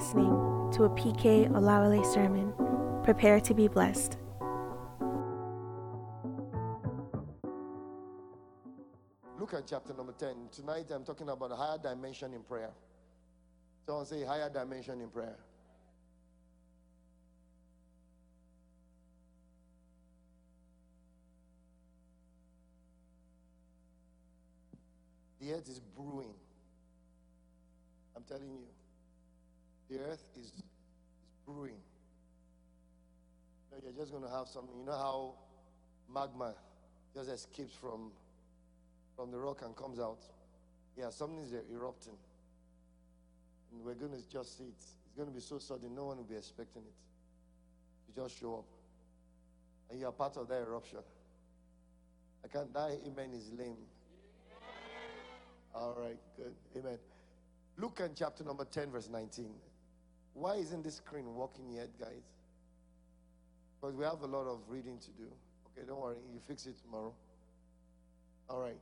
listening to a PK Olawale sermon. Prepare to be blessed. Look at chapter number 10. Tonight I'm talking about a higher dimension in prayer. Someone say higher dimension in prayer. The earth is brewing. I'm telling you. The earth is, is brewing. You know, you're just going to have something. You know how magma just escapes from, from the rock and comes out? Yeah, something's erupting. And we're going to just see it. It's going to be so sudden, no one will be expecting it. You just show up. And you are part of that eruption. I can't die. Amen is lame. All right, good. Amen. Luke and chapter number 10, verse 19. Why isn't this screen working yet, guys? Because we have a lot of reading to do. Okay, don't worry. You fix it tomorrow. All right.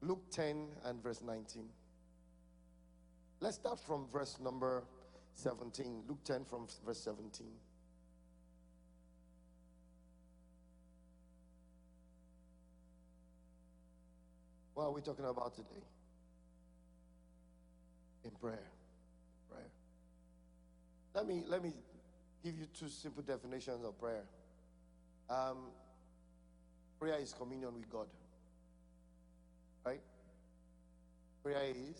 Luke 10 and verse 19. Let's start from verse number 17. Luke 10 from verse 17. What are we talking about today? In prayer. Let me let me give you two simple definitions of prayer. Um, prayer is communion with God. Right? Prayer is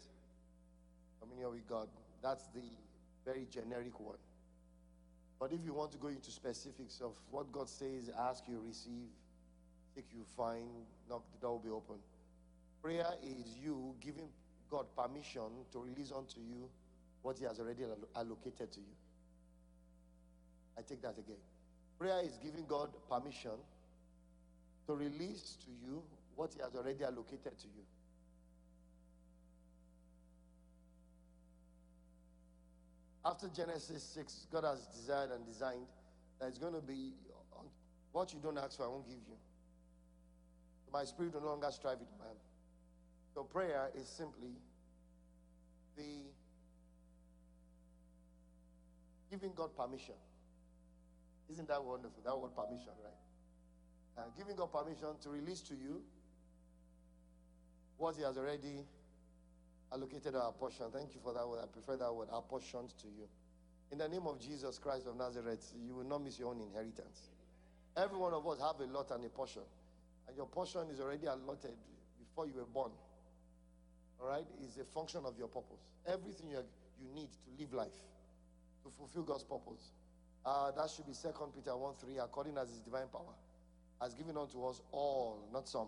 communion with God. That's the very generic one. But if you want to go into specifics of what God says, ask you receive, seek you find, knock the door will be open. Prayer is you giving God permission to release unto you what He has already allocated to you. I take that again. Prayer is giving God permission to release to you what He has already allocated to you. After Genesis 6, God has desired and designed that it's going to be uh, what you don't ask for, I won't give you. My spirit no longer strive with man. So prayer is simply the giving God permission. Isn't that wonderful? That word permission, right? Uh, giving God permission to release to you what He has already allocated our portion. Thank you for that word. I prefer that word, apportioned to you. In the name of Jesus Christ of Nazareth, you will not miss your own inheritance. Every one of us have a lot and a portion. And your portion is already allotted before you were born all right, is a function of your purpose. Everything you, you need to live life, to fulfill God's purpose. Uh, that should be Second Peter 1 3, according as his divine power has given unto us all, not some,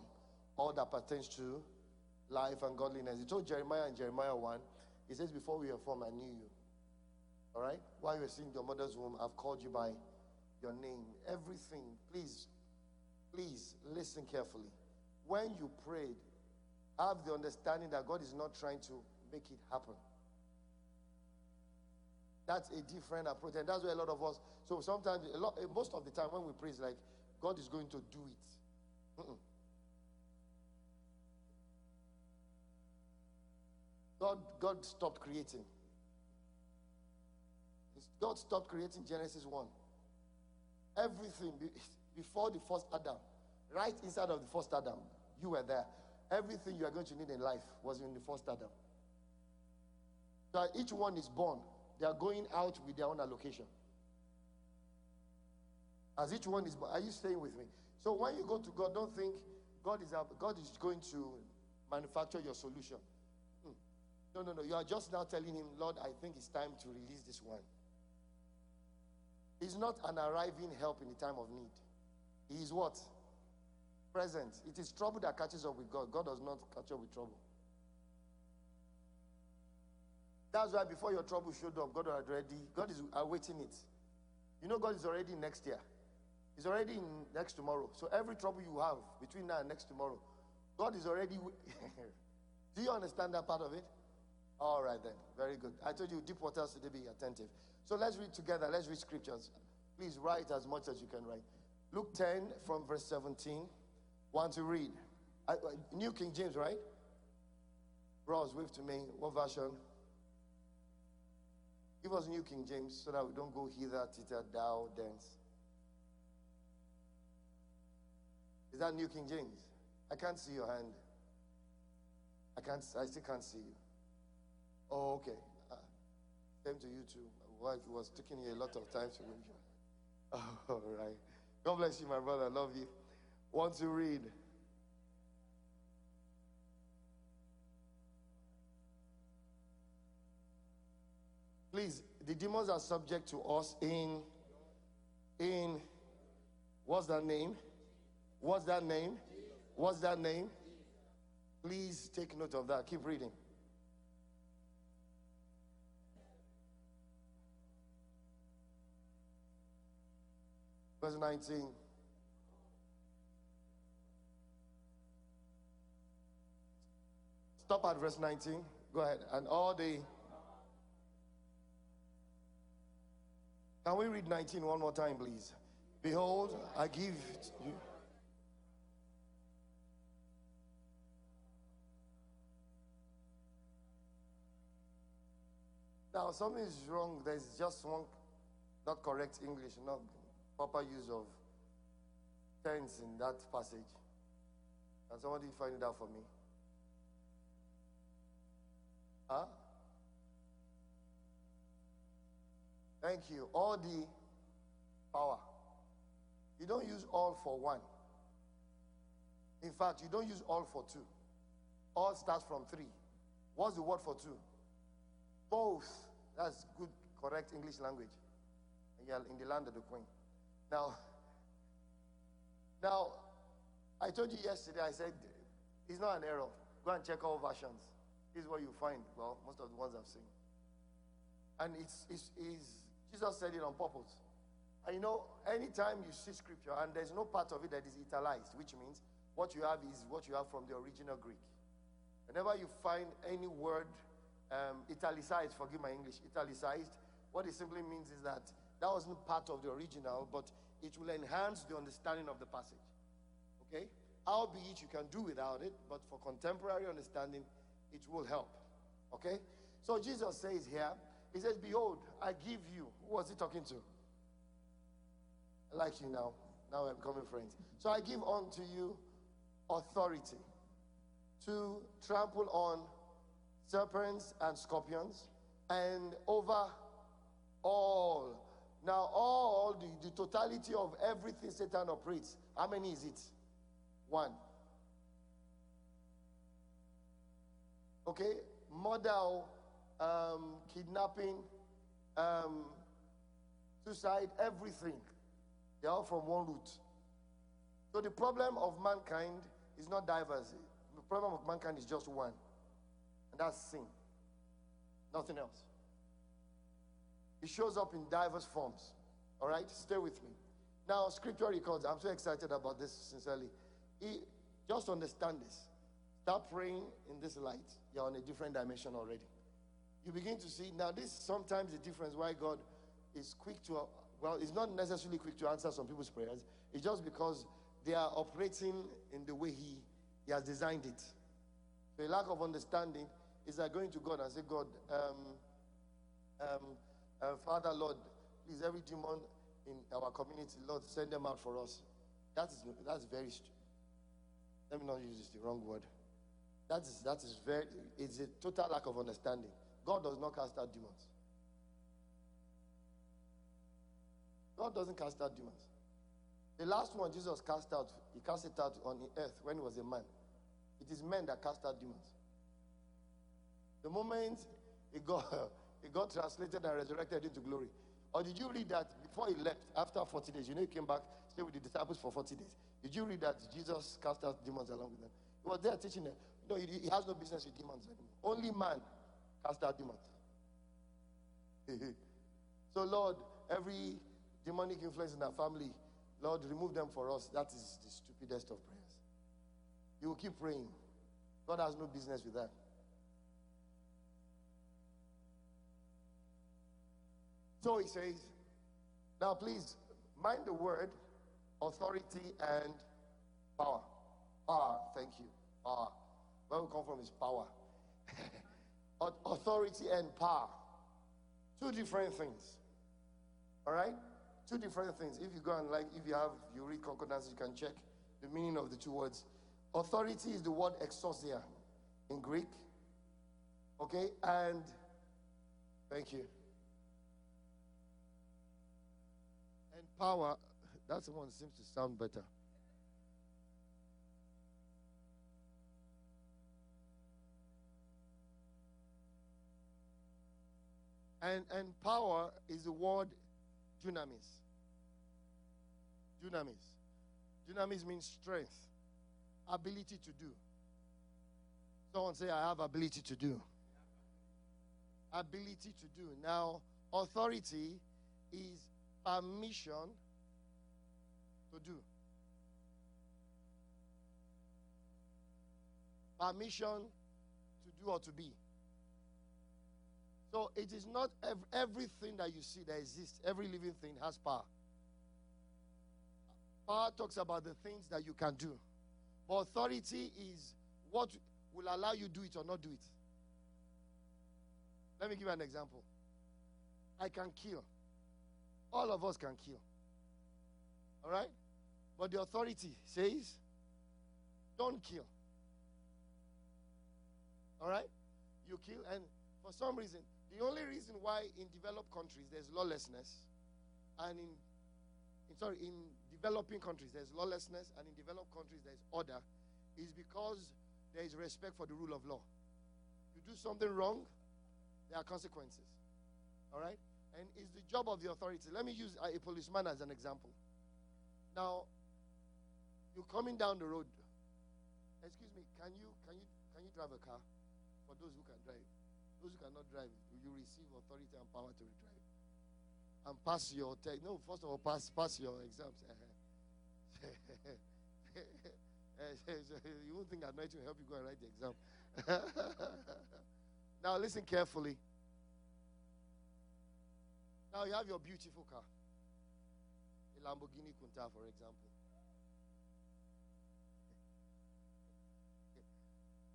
all that pertains to life and godliness. He told Jeremiah in Jeremiah 1, he says, Before we were formed, I knew you. All right? While you were in your mother's womb, I've called you by your name. Everything, please, please listen carefully. When you prayed, have the understanding that God is not trying to make it happen. That's a different approach, and that's why a lot of us. So sometimes, a lot, most of the time, when we pray, it's like God is going to do it. Mm-mm. God, God stopped creating. God stopped creating Genesis 1. Everything before the first Adam, right inside of the first Adam, you were there. Everything you are going to need in life was in the first Adam. So each one is born. They are going out with their own allocation. As each one is. Are you staying with me? So when you go to God, don't think God is, God is going to manufacture your solution. Hmm. No, no, no. You are just now telling him, Lord, I think it's time to release this one. He's not an arriving help in the time of need. He is what? present. It is trouble that catches up with God. God does not catch up with trouble. That's why before your trouble showed up, God already, God is awaiting it. You know, God is already next year. He's already in next tomorrow. So every trouble you have between now and next tomorrow, God is already. Do you understand that part of it? All right, then. Very good. I told you, deep waters today, be attentive. So let's read together. Let's read scriptures. Please write as much as you can write. Luke 10 from verse 17 want to read? I, New King James, right? Bros, wave to me. What version? Give us New King James so that we don't go hither, thither, thou, thence. Is that New King James? I can't see your hand. I can't. I still can't see you. Oh, okay. Uh, same to you too. My wife was taking you a lot of time to read. Oh, all right. God bless you, my brother. Love you. Want to read? Please, the demons are subject to us in in what's that name? What's that name? What's that name? Please take note of that. Keep reading. Verse 19. Stop at verse 19. Go ahead. And all the. Can we read 19 one more time, please? Behold, I give you. Now, something is wrong. There's just one not correct English, not proper use of tense in that passage. Can somebody find it out for me? Huh? Thank you. All the power. You don't use all for one. In fact, you don't use all for two. All starts from three. What's the word for two? Both. That's good, correct English language. And you're in the land of the queen. Now, now, I told you yesterday, I said, it's not an error. Go and check all versions. This is what you find. Well, most of the ones I've seen. And it's, it's, it's Jesus said it on purpose. And you know, anytime you see scripture and there's no part of it that is italicized, which means what you have is what you have from the original Greek. Whenever you find any word um, italicized, forgive my English, italicized, what it simply means is that that wasn't part of the original, but it will enhance the understanding of the passage. Okay? Albeit you can do without it, but for contemporary understanding, it will help. Okay? So Jesus says here, He says, Behold, I give you. Who was he talking to? I like you now. Now we're becoming friends. So I give unto you authority to trample on serpents and scorpions and over all. Now, all the, the totality of everything Satan operates, how many is it? One. Okay? Murder, um, kidnapping, um, suicide, everything. They are all from one root. So the problem of mankind is not diverse. The problem of mankind is just one. And that's sin. Nothing else. It shows up in diverse forms. All right? Stay with me. Now, scripture records, I'm so excited about this, sincerely. Just understand this. Start praying in this light. You're on a different dimension already. You begin to see, now, this is sometimes the difference why God is quick to, well, it's not necessarily quick to answer some people's prayers. It's just because they are operating in the way He, he has designed it. So, lack of understanding is that going to God and say, God, um, um, uh, Father, Lord, please, every demon in our community, Lord, send them out for us. That is that's very. Let me not use this, the wrong word. That is that is very. It's a total lack of understanding. God does not cast out demons. God doesn't cast out demons. The last one Jesus cast out, he cast it out on the earth when he was a man. It is men that cast out demons. The moment he got, he got translated and resurrected into glory. Or did you read that before he left, after 40 days? You know, he came back, stayed with the disciples for 40 days. Did you read that Jesus cast out demons along with them? He was there teaching them. No, he, he has no business with demons anymore. Only man cast out demons. so, Lord, every demonic influence in our family, Lord, remove them for us. That is the stupidest of prayers. You will keep praying. God has no business with that. So he says, now please mind the word authority and power. Power, thank you. Power. Where we come from is power. authority and power. Two different things. All right? Two different things. If you go and like, if you have, you read concordance, you can check the meaning of the two words. Authority is the word exousia in Greek. Okay? And thank you. And power, that's the one that seems to sound better. And, and power is the word dunamis. Dunamis. Dunamis means strength, ability to do. Someone say, I have ability to do. Ability to do. Now, authority is permission to do. Permission to do or to be. So it is not ev- everything that you see that exists, every living thing has power. Power talks about the things that you can do. But authority is what will allow you do it or not do it. Let me give you an example. I can kill. All of us can kill. All right? But the authority says, don't kill. All right? You kill, and for some reason, the only reason why in developed countries there's lawlessness, and in, in sorry, in developing countries there's lawlessness, and in developed countries there's order, is because there is respect for the rule of law. You do something wrong, there are consequences. All right? And it's the job of the authority. Let me use a policeman as an example. Now, you're coming down the road. Excuse me, can you can you can you drive a car? For those who can drive. Those who cannot drive, you receive authority and power to drive. And pass your test. No, first of all, pass pass your exams. you won't think anointing will help you go and write the exam. now listen carefully. Now you have your beautiful car. A Lamborghini Countach, for example.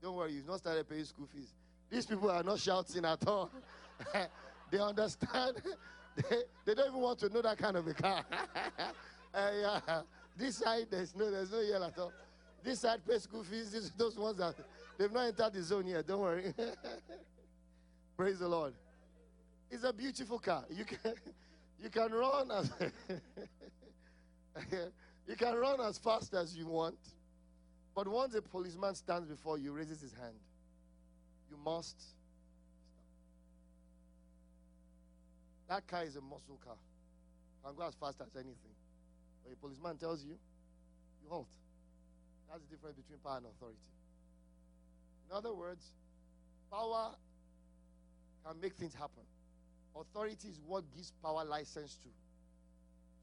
Don't worry, you've not started paying school fees. These people are not shouting at all. they understand. they, they don't even want to know that kind of a car. uh, yeah. This side, there's no, there's no yell at all. This side pay school fees. Those ones that they've not entered the zone yet. Don't worry. Praise the Lord. It's a beautiful car. You can, you can run as you can run as fast as you want. But once a policeman stands before you, raises his hand, you must. That car is a muscle car. Can go as fast as anything. But a policeman tells you, you halt. That's the difference between power and authority. In other words, power can make things happen. Authority is what gives power license to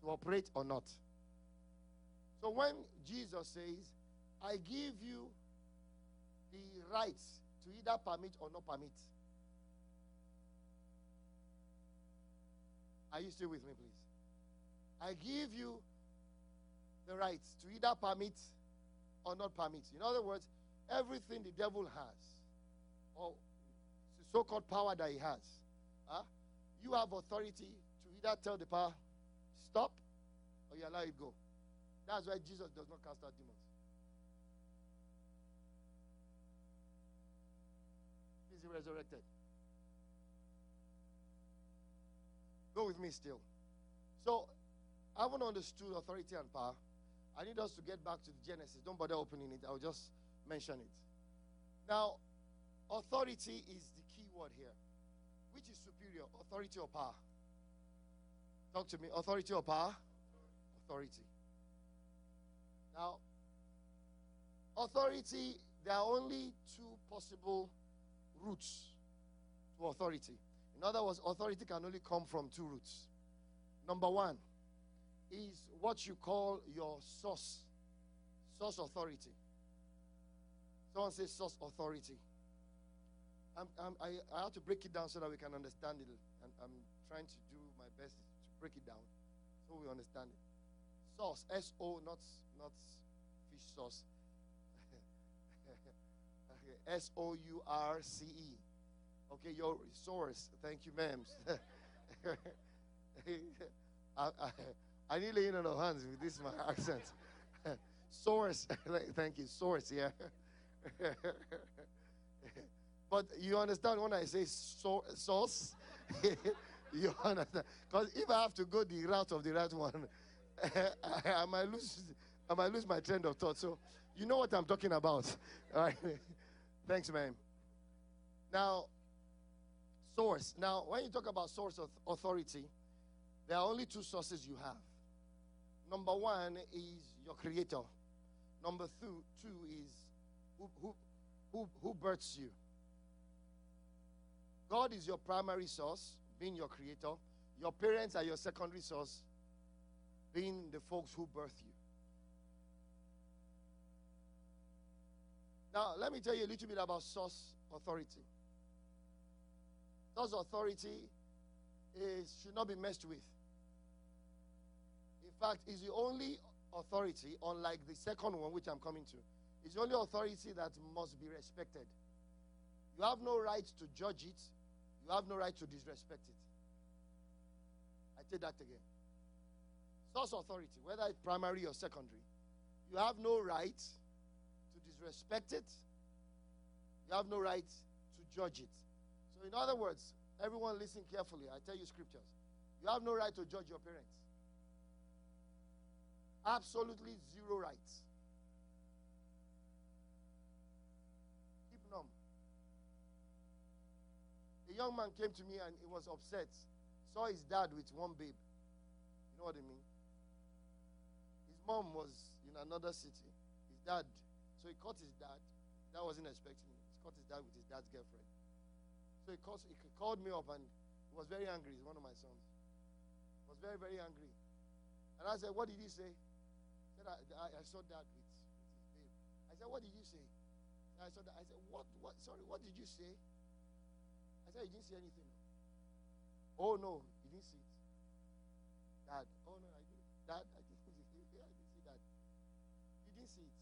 to operate or not. So when Jesus says, I give you the rights to either permit or not permit. Are you still with me, please? I give you the rights to either permit or not permit. In other words, everything the devil has, or so called power that he has, huh, you have authority to either tell the power, stop, or you allow it go. That's why Jesus does not cast out demons. Resurrected? Go with me still. So, I haven't understood authority and power. I need us to get back to the Genesis. Don't bother opening it. I'll just mention it. Now, authority is the key word here. Which is superior, authority or power? Talk to me. Authority or power? Authority. Now, authority, there are only two possible routes to authority. In other words, authority can only come from two roots. Number one is what you call your source, source authority. Someone says source authority. I'm, I'm, I, I have to break it down so that we can understand it. And I'm trying to do my best to break it down so we understand it. Source, S O, not not fish sauce. S O U R C E. Okay, your source. Thank you, ma'am. I, I, I need laying on of hands this my accent. source, thank you, source, yeah. but you understand when I say so, source? you understand? Because if I have to go the route of the right one, I, I, might lose I might lose my trend of thought. So you know what I'm talking about. All right. Thanks, man. Now, source. Now, when you talk about source of authority, there are only two sources you have. Number one is your creator. Number two, two is who, who, who, who births you. God is your primary source, being your creator. Your parents are your secondary source, being the folks who birth you. Now, let me tell you a little bit about source authority. Source authority is, should not be messed with. In fact, it's the only authority, unlike the second one, which I'm coming to, it's the only authority that must be respected. You have no right to judge it, you have no right to disrespect it. I take that again. Source authority, whether it's primary or secondary, you have no right to disrespect it, you have no right to judge it. So, in other words, everyone listen carefully. I tell you scriptures. You have no right to judge your parents. Absolutely zero rights. Keep numb. A young man came to me and he was upset. Saw his dad with one babe. You know what I mean? His mom was in another city. His dad. So he caught his dad. That wasn't expecting him. He caught his dad with his dad's girlfriend. So he, called, he called me up and he was very angry. He's one of my sons. He was very, very angry. And I said, What did he say? He said, I, I, I saw that with, with his babe. I said, what did you say? I saw that. I said, what, what, sorry, what did you say? I said, you didn't see anything. Oh, no, you didn't see it. Dad, oh, no, I did. Dad, I didn't see it. I didn't see that. You didn't see it.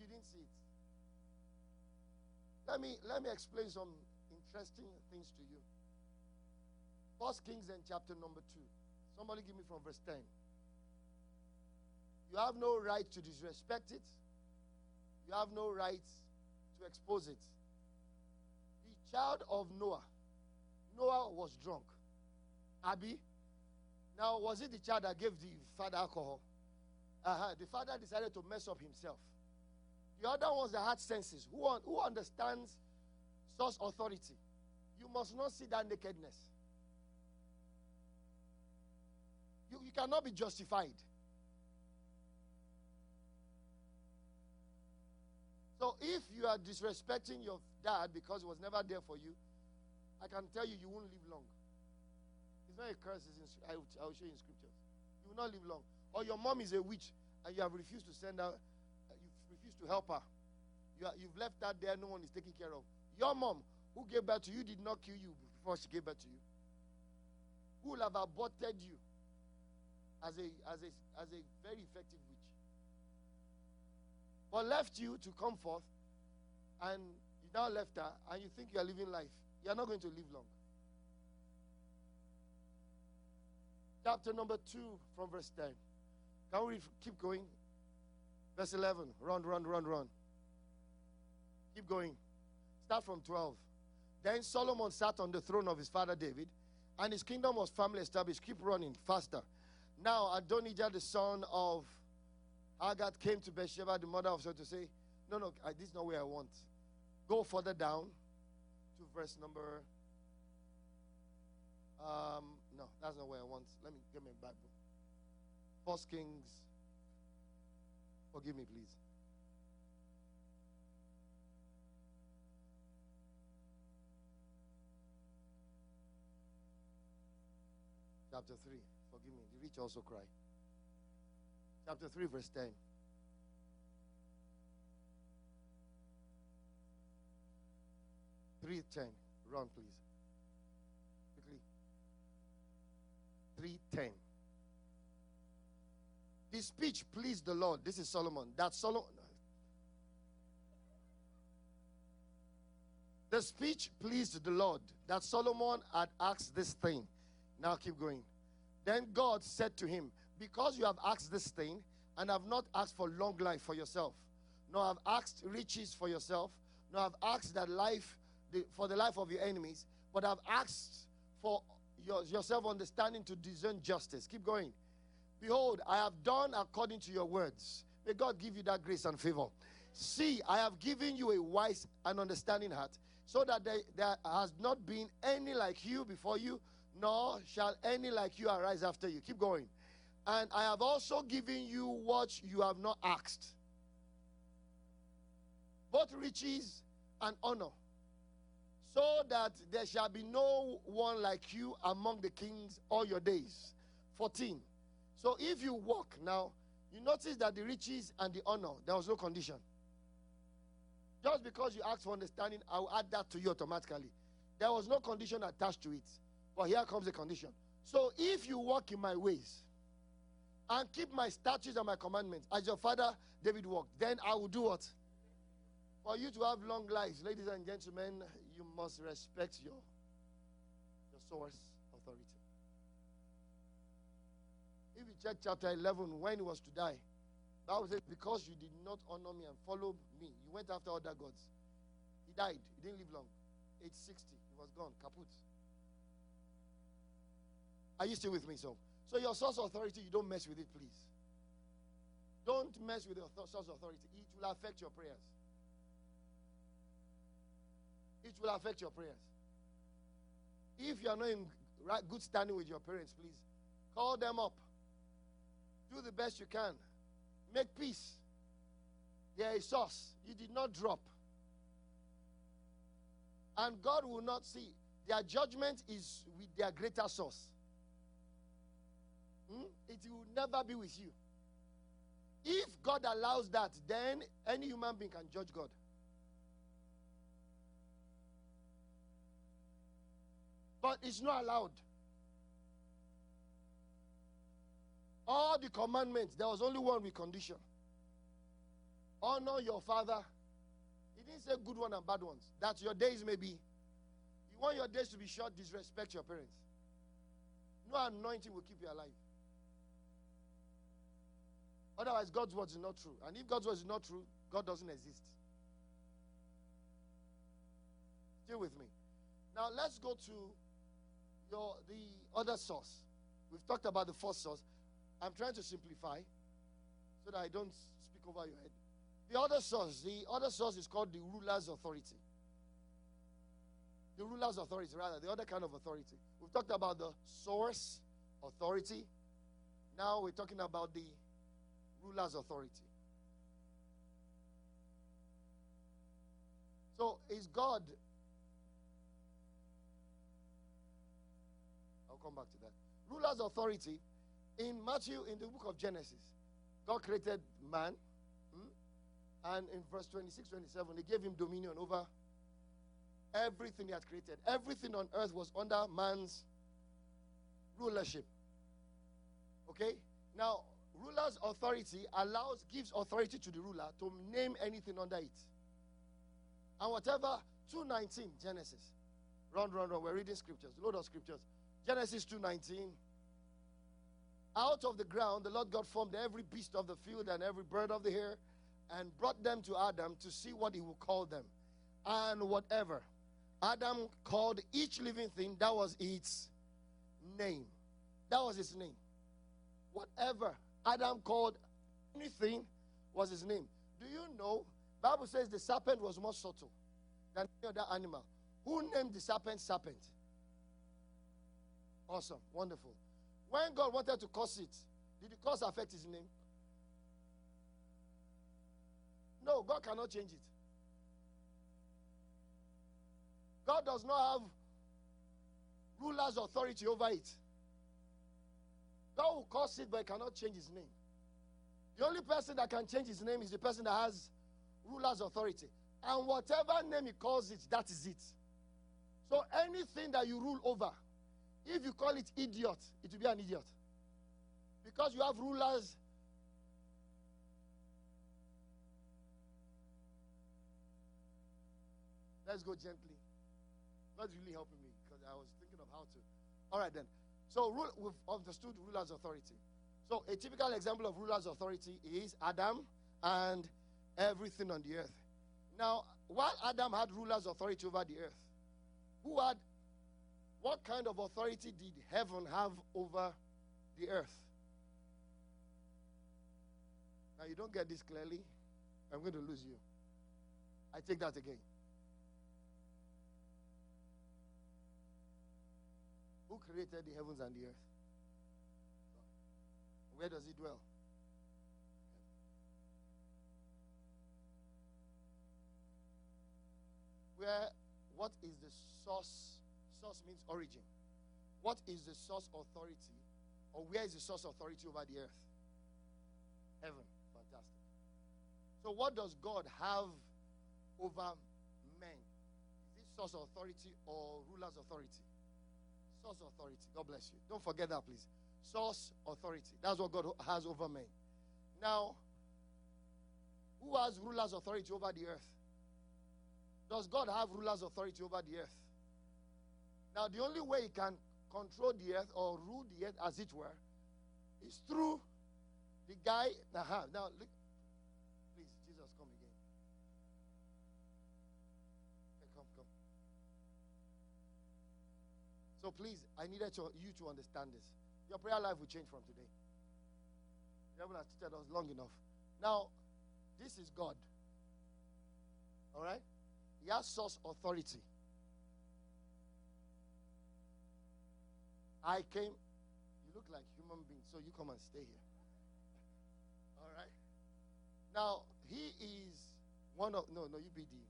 You Let me, let me explain some interesting things to you. First Kings and chapter number 2. Somebody give me from verse 10. You have no right to disrespect it. You have no right to expose it. The child of Noah, Noah was drunk. Abby, now was it the child that gave the father alcohol? Uh-huh. The father decided to mess up himself. The other ones that had senses, who, who understands source authority. You must not see that nakedness. You, you cannot be justified. So if you are disrespecting your dad because he was never there for you, I can tell you, you won't live long. It's not a curse, I, will, I will show you in scriptures. You will not live long. Or your mom is a witch and you have refused to send her, to help her. You are, you've left her there, no one is taking care of. Your mom, who gave birth to you, did not kill you before she gave birth to you. Who will have aborted you as a, as a, as a very effective witch. but left you to come forth, and you now left her, and you think you are living life. You are not going to live long. Chapter number 2 from verse 10. Can we keep going? Verse 11. Run, run, run, run. Keep going. Start from 12. Then Solomon sat on the throne of his father David, and his kingdom was firmly established. Keep running faster. Now Adonijah, the son of Haggith came to Bathsheba, the mother of Saul, to say, No, no, this is not where I want. Go further down to verse number. Um, no, that's not where I want. Let me get my Bible. First Kings. Forgive me, please. Chapter 3. Forgive me. The rich also cry chapter 3, verse 10. Three ten. Run, please. Quickly. Three ten. This speech pleased the Lord. This is Solomon. That Solomon. The speech pleased the Lord that Solomon had asked this thing. Now keep going. Then God said to him, Because you have asked this thing, and have not asked for long life for yourself, nor have asked riches for yourself, nor have asked that life the, for the life of your enemies, but have asked for your, yourself understanding to discern justice. Keep going. Behold, I have done according to your words. May God give you that grace and favor. See, I have given you a wise and understanding heart, so that there, there has not been any like you before you, nor shall any like you arise after you. Keep going. And I have also given you what you have not asked both riches and honor, so that there shall be no one like you among the kings all your days. 14. So if you walk now, you notice that the riches and the honor, there was no condition. Just because you ask for understanding, I'll add that to you automatically. There was no condition attached to it. But here comes the condition. So if you walk in my ways and keep my statutes and my commandments, as your father David walked, then I will do what? For you to have long lives, ladies and gentlemen, you must respect your, your source authority. If you check chapter 11, when he was to die, Bible says, because you did not honor me and follow me, you went after other gods. He died. He didn't live long. Age 60. He was gone. Kaput. Are you still with me, so? So your source authority, you don't mess with it, please. Don't mess with your source authority. It will affect your prayers. It will affect your prayers. If you are not in good standing with your parents, please call them up. Do the best you can. Make peace. There is source. You did not drop. And God will not see. Their judgment is with their greater source. Hmm? It will never be with you. If God allows that, then any human being can judge God. But it's not allowed. All the commandments, there was only one with condition. Honor your father. He didn't say good one and bad ones. That your days may be. You want your days to be short, disrespect your parents. No anointing will keep you alive. Otherwise, God's word is not true. And if God's word is not true, God doesn't exist. Still with me. Now let's go to your the other source. We've talked about the first source. I'm trying to simplify so that I don't speak over your head. The other source, the other source is called the ruler's authority. The ruler's authority, rather, the other kind of authority. We've talked about the source authority. Now we're talking about the ruler's authority. So is God I'll come back to that. Ruler's authority. In Matthew, in the book of Genesis, God created man. Hmm? And in verse 26, 27, he gave him dominion over everything he had created. Everything on earth was under man's rulership. Okay? Now, ruler's authority allows, gives authority to the ruler to name anything under it. And whatever, 219 Genesis. Run, run, run. We're reading scriptures, load of scriptures. Genesis 2:19. Out of the ground the Lord God formed every beast of the field and every bird of the air and brought them to Adam to see what he would call them. And whatever Adam called each living thing, that was its name. That was his name. Whatever Adam called anything was his name. Do you know? Bible says the serpent was more subtle than any other animal. Who named the serpent serpent? Awesome. Wonderful. When God wanted to curse it, did the curse affect his name? No, God cannot change it. God does not have ruler's authority over it. God will curse it, but he cannot change his name. The only person that can change his name is the person that has ruler's authority. And whatever name he calls it, that is it. So anything that you rule over, if you call it idiot, it will be an idiot. Because you have rulers. Let's go gently. God's really helping me because I was thinking of how to. All right, then. So rule, we've understood ruler's authority. So a typical example of ruler's authority is Adam and everything on the earth. Now, while Adam had ruler's authority over the earth, who had what kind of authority did heaven have over the earth? Now, you don't get this clearly, I'm going to lose you. I take that again. Who created the heavens and the earth? Where does he dwell? Where, what is the source? Source means origin. What is the source authority, or where is the source authority over the earth? Heaven. Fantastic. So, what does God have over men? Is it source authority or ruler's authority? Source authority. God bless you. Don't forget that, please. Source authority. That's what God has over men. Now, who has ruler's authority over the earth? Does God have ruler's authority over the earth? Now, the only way He can control the earth or rule the earth, as it were, is through the guy. Uh-huh, now, look. Please, Jesus, come again. Come, come. So, please, I needed you to understand this. Your prayer life will change from today. The devil has teaching us long enough. Now, this is God. All right? He has source authority. I came, you look like human being, so you come and stay here. All right? Now, he is one of, no, no, you be the,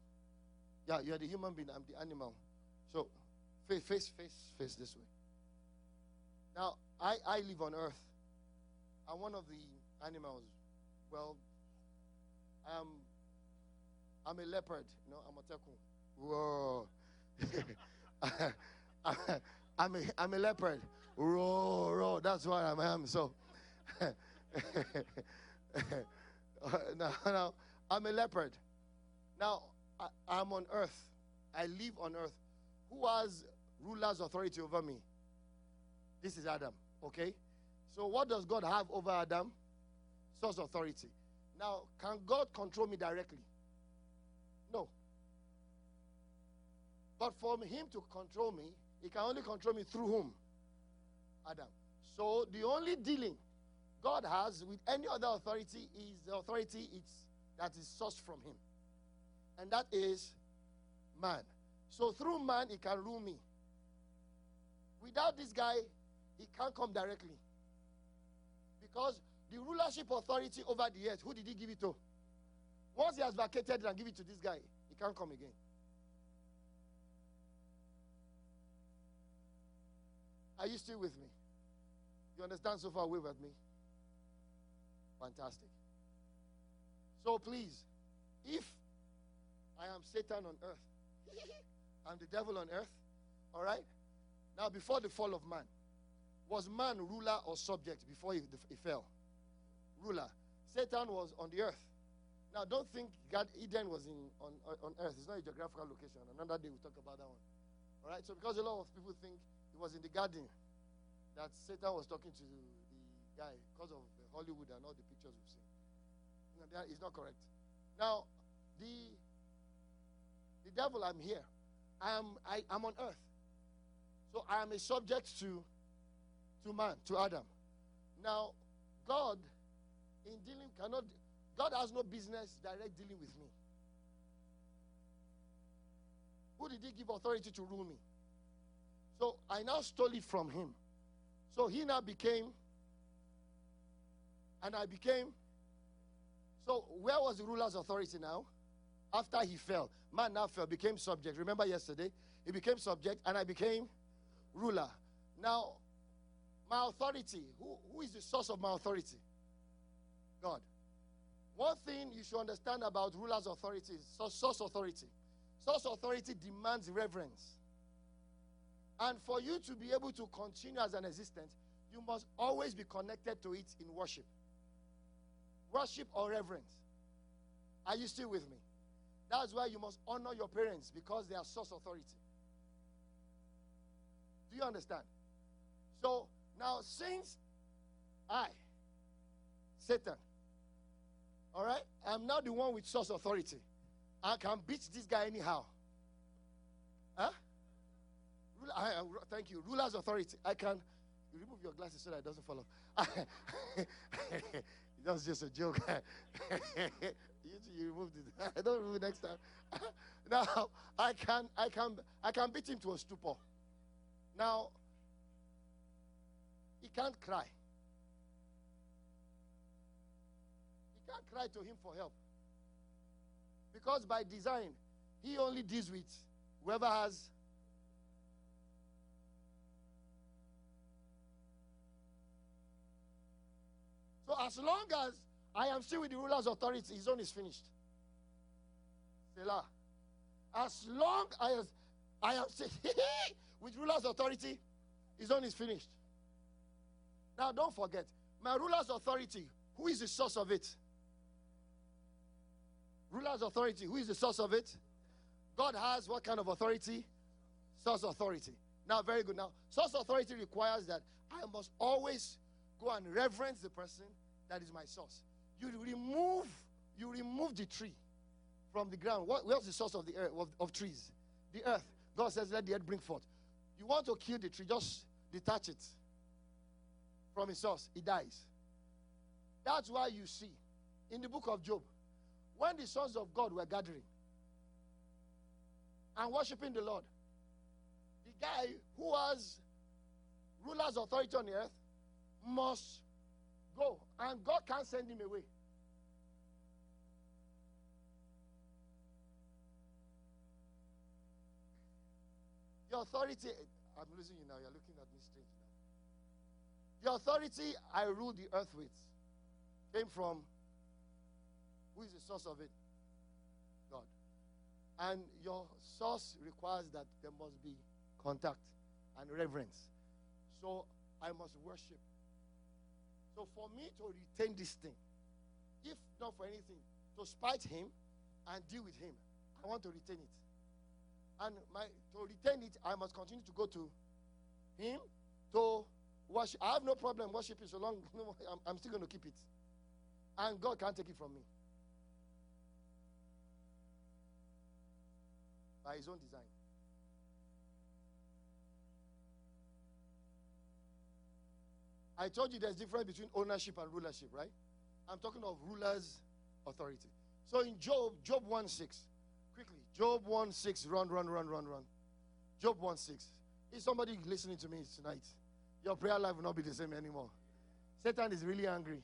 yeah, you're the human being, I'm the animal. So, face, face, face, face this way. Now, I, I live on earth. I'm one of the animals. Well, I'm I'm a leopard, you know, I'm a teku. Whoa. I'm a I'm a leopard. Roar, roar. That's what I am. So now, now I'm a leopard. Now I, I'm on earth. I live on earth. Who has ruler's authority over me? This is Adam. Okay? So what does God have over Adam? Source authority. Now, can God control me directly? No. But for him to control me, he can only control me through whom? Adam. So the only dealing God has with any other authority is the authority it's, that is sourced from him. And that is man. So through man, he can rule me. Without this guy, he can't come directly. Because the rulership authority over the earth, who did he give it to? Once he has vacated and give it to this guy, he can't come again. Are you still with me? You understand so far? At me. Fantastic. So please, if I am Satan on earth, I'm the devil on earth, all right? Now, before the fall of man, was man ruler or subject before he, he fell? Ruler. Satan was on the earth. Now, don't think God, Eden was in, on, on earth. It's not a geographical location. Another day we'll talk about that one. All right? So, because a lot of people think it was in the garden that Satan was talking to the guy because of Hollywood and all the pictures we've seen. No, that is not correct. Now, the the devil, I'm here. I am I am on earth. So I am a subject to to man, to Adam. Now, God, in dealing, cannot, God has no business direct dealing with me. Who did he give authority to rule me? So I now stole it from him. So he now became, and I became. So where was the ruler's authority now? After he fell, man now fell, became subject. Remember yesterday? He became subject, and I became ruler. Now, my authority, who, who is the source of my authority? God. One thing you should understand about rulers' authority is source authority. Source authority demands reverence. And for you to be able to continue as an existence, you must always be connected to it in worship. Worship or reverence. Are you still with me? That's why you must honor your parents because they are source authority. Do you understand? So now, since I, Satan, all right, I'm now the one with source authority. I can beat this guy anyhow. Huh? I, I, thank you. Ruler's authority. I can. You remove your glasses so that it doesn't fall off. That's just a joke. you, you removed it. I don't remove it next time. now I can I can I can beat him to a stupor. Now he can't cry. He can't cry to him for help. Because by design, he only deals with whoever has So as long as I am still with the ruler's authority, his own is finished. Selah. As long as I am still with ruler's authority, his own is finished. Now don't forget, my ruler's authority, who is the source of it? Ruler's authority, who is the source of it? God has what kind of authority? Source authority. Now, very good. Now, source authority requires that I must always go and reverence the person that is my source. You remove, you remove the tree from the ground. What, what's the source of the earth of, of trees? The earth. God says, let the earth bring forth. You want to kill the tree, just detach it from its source. It dies. That's why you see in the book of Job, when the sons of God were gathering and worshiping the Lord, the guy who has ruler's authority on the earth must go, and God can't send him away. The authority, I'm losing you now, you're looking at me straight now. The authority I rule the earth with came from who is the source of it? God. And your source requires that there must be contact and reverence. So I must worship so for me to retain this thing, if not for anything, to spite him and deal with him, I want to retain it. And my to retain it, I must continue to go to him to worship. I have no problem worshiping so long. No, I'm, I'm still going to keep it. And God can't take it from me. By his own design. I told you there's difference between ownership and rulership, right? I'm talking of rulers' authority. So in Job, Job 1 6, quickly, Job 1 6, run, run, run, run, run. Job 1 6. Is somebody listening to me tonight? Your prayer life will not be the same anymore. Satan is really angry.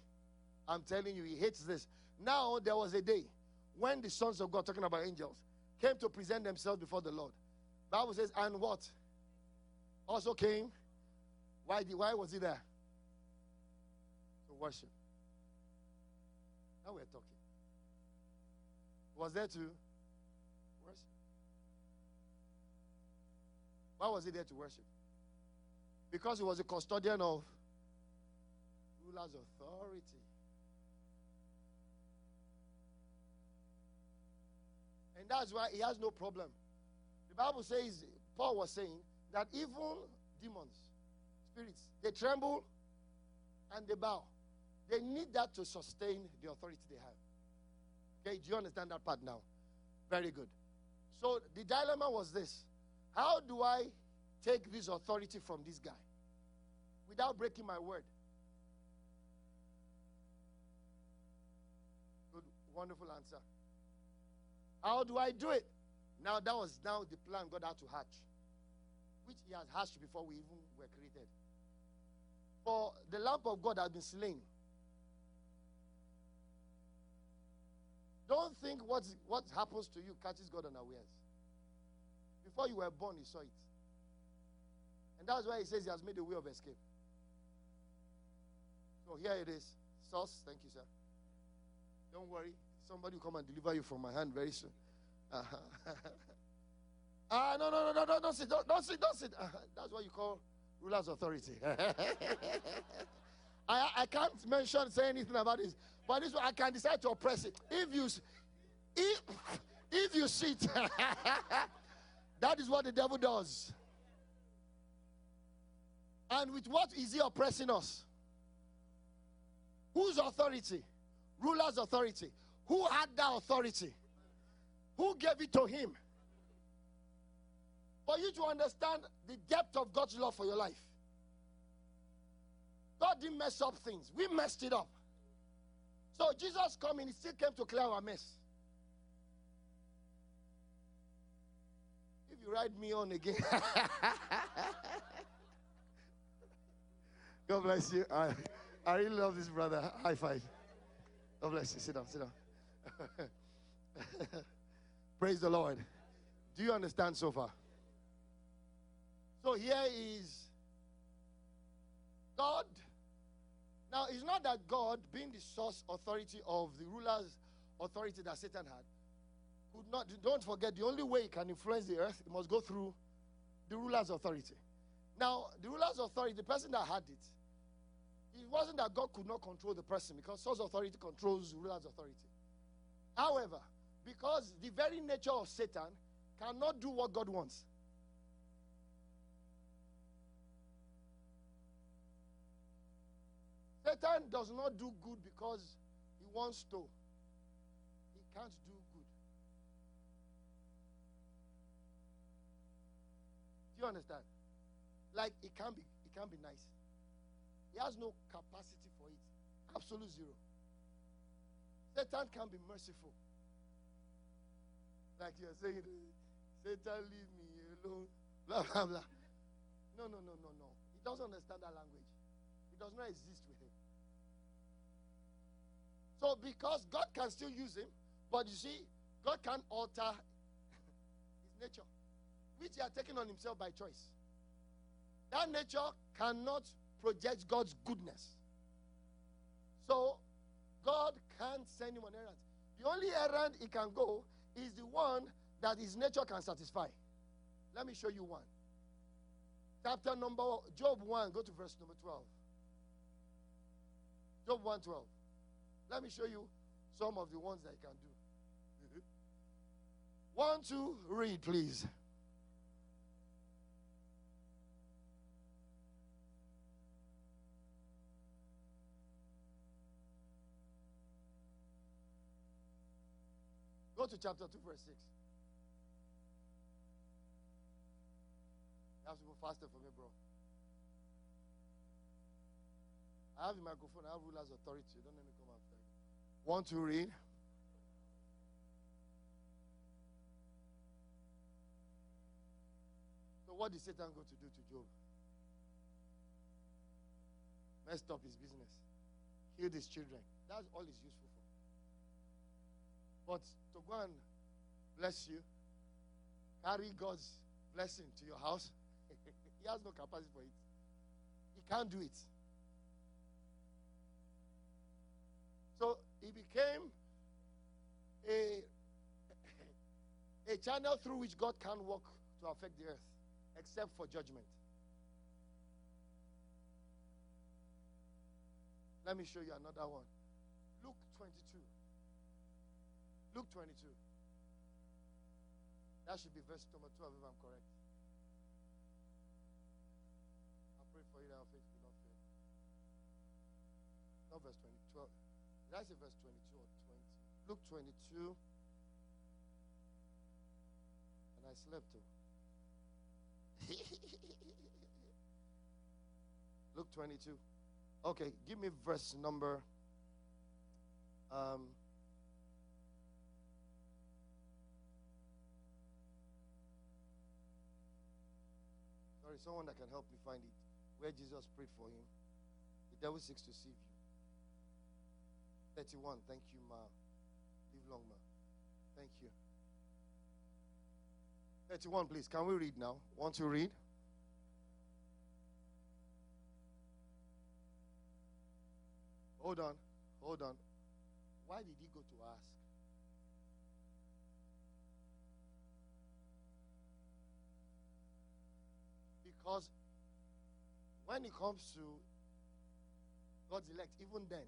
I'm telling you, he hates this. Now, there was a day when the sons of God, talking about angels, came to present themselves before the Lord. Bible says, and what? Also came. Why, did, why was he there? Worship. Now we're talking. Was there to worship? Why was he there to worship? Because he was a custodian of ruler's authority. And that's why he has no problem. The Bible says, Paul was saying, that evil demons, spirits, they tremble and they bow. They need that to sustain the authority they have. Okay, do you understand that part now? Very good. So the dilemma was this How do I take this authority from this guy without breaking my word? Good, wonderful answer. How do I do it? Now that was now the plan God had to hatch, which He has hatched before we even were created. For the Lamb of God has been slain. Don't think what, what happens to you catches God unawares. Before you were born, He saw it. And that's why He says He has made a way of escape. So here it is. Sauce, thank you, sir. Don't worry. Somebody will come and deliver you from my hand very soon. Uh-huh. ah, no, no, no, no, no, don't sit, don't, don't sit, don't sit. Uh-huh. That's what you call ruler's authority. I, I can't mention, say anything about this. But this one, I can decide to oppress it. If you, if, if you sit, that is what the devil does. And with what is he oppressing us? Whose authority? Ruler's authority. Who had that authority? Who gave it to him? For you to understand the depth of God's love for your life. God didn't mess up things, we messed it up. So Jesus coming, he still came to clear our mess. If you ride me on again. God bless you. I, I really love this brother. High five. God bless you. Sit down, sit down. Praise the Lord. Do you understand so far? So here is God. Now, it's not that God, being the source authority of the ruler's authority that Satan had, could not, don't forget, the only way he can influence the earth, he must go through the ruler's authority. Now, the ruler's authority, the person that had it, it wasn't that God could not control the person because source authority controls ruler's authority. However, because the very nature of Satan cannot do what God wants. Satan does not do good because he wants to. He can't do good. Do you understand? Like it can be, it can be nice. He has no capacity for it. Absolute zero. Satan can be merciful. Like you're saying, Satan, leave me alone. Blah, blah, blah. No, no, no, no, no. He doesn't understand that language. It does not exist with him. So, because God can still use him, but you see, God can alter his nature, which he has taken on himself by choice. That nature cannot project God's goodness. So, God can't send him on errands. The only errand he can go is the one that his nature can satisfy. Let me show you one. Chapter number Job 1, go to verse number 12. Job 1 12. Let me show you some of the ones that he can do. One, two, read, please. Go to chapter 2, verse 6. You have to go faster for me, bro. I have the microphone, I have ruler's authority. Don't let me. Want to read? So, what did Satan go to do to Job? Messed up his business, killed his children. That's all he's useful for. But to go and bless you, carry God's blessing to your house, he has no capacity for it. He can't do it. He became a, a channel through which God can work to affect the earth, except for judgment. Let me show you another one. Luke 22. Luke 22. That should be verse number 12 if I'm correct. I pray for you that our faith will not fail. Not verse 20, 12. Did I say verse 22 or 20? Luke 22. And I slept too. Luke 22. Okay, give me verse number. Um, sorry, someone that can help me find it. Where Jesus prayed for him. The devil seeks to deceive you. 31. Thank you, Ma. Live long, Ma. Thank you. 31, please. Can we read now? Want to read? Hold on. Hold on. Why did he go to ask? Because when it comes to God's elect, even then,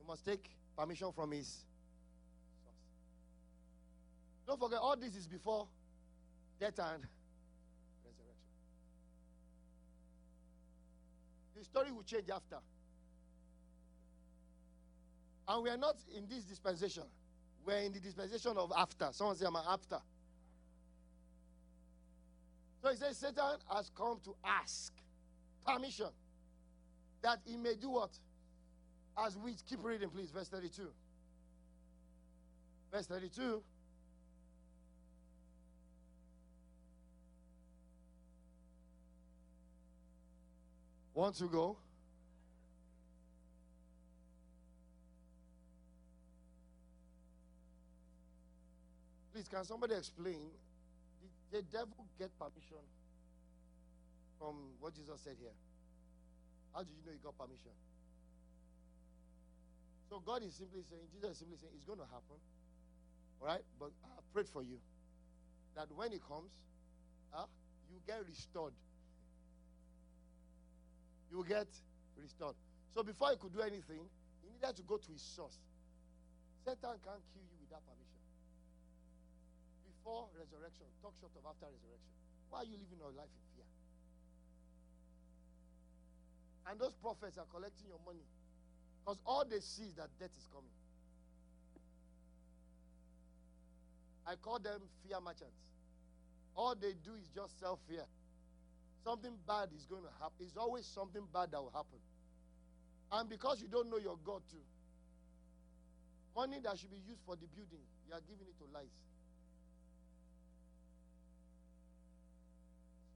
he must take permission from his source. Don't forget, all this is before death and resurrection. The story will change after. And we are not in this dispensation. We're in the dispensation of after. Someone say, I'm after. So he says, Satan has come to ask permission that he may do what? As we keep reading, please, verse 32. Verse 32. Want to go? Please, can somebody explain? Did the devil get permission from what Jesus said here? How did you know he got permission? So God is simply saying, Jesus is simply saying, it's going to happen. All right? But I prayed for you that when it comes, uh, you get restored. You get restored. So before he could do anything, he needed to go to his source. Satan can't kill you without permission. Before resurrection, talk short of after resurrection. Why are you living your life in fear? And those prophets are collecting your money because all they see is that death is coming. I call them fear merchants. All they do is just sell fear. Something bad is going to happen. It's always something bad that will happen. And because you don't know your God too, money that should be used for the building, you are giving it to lies.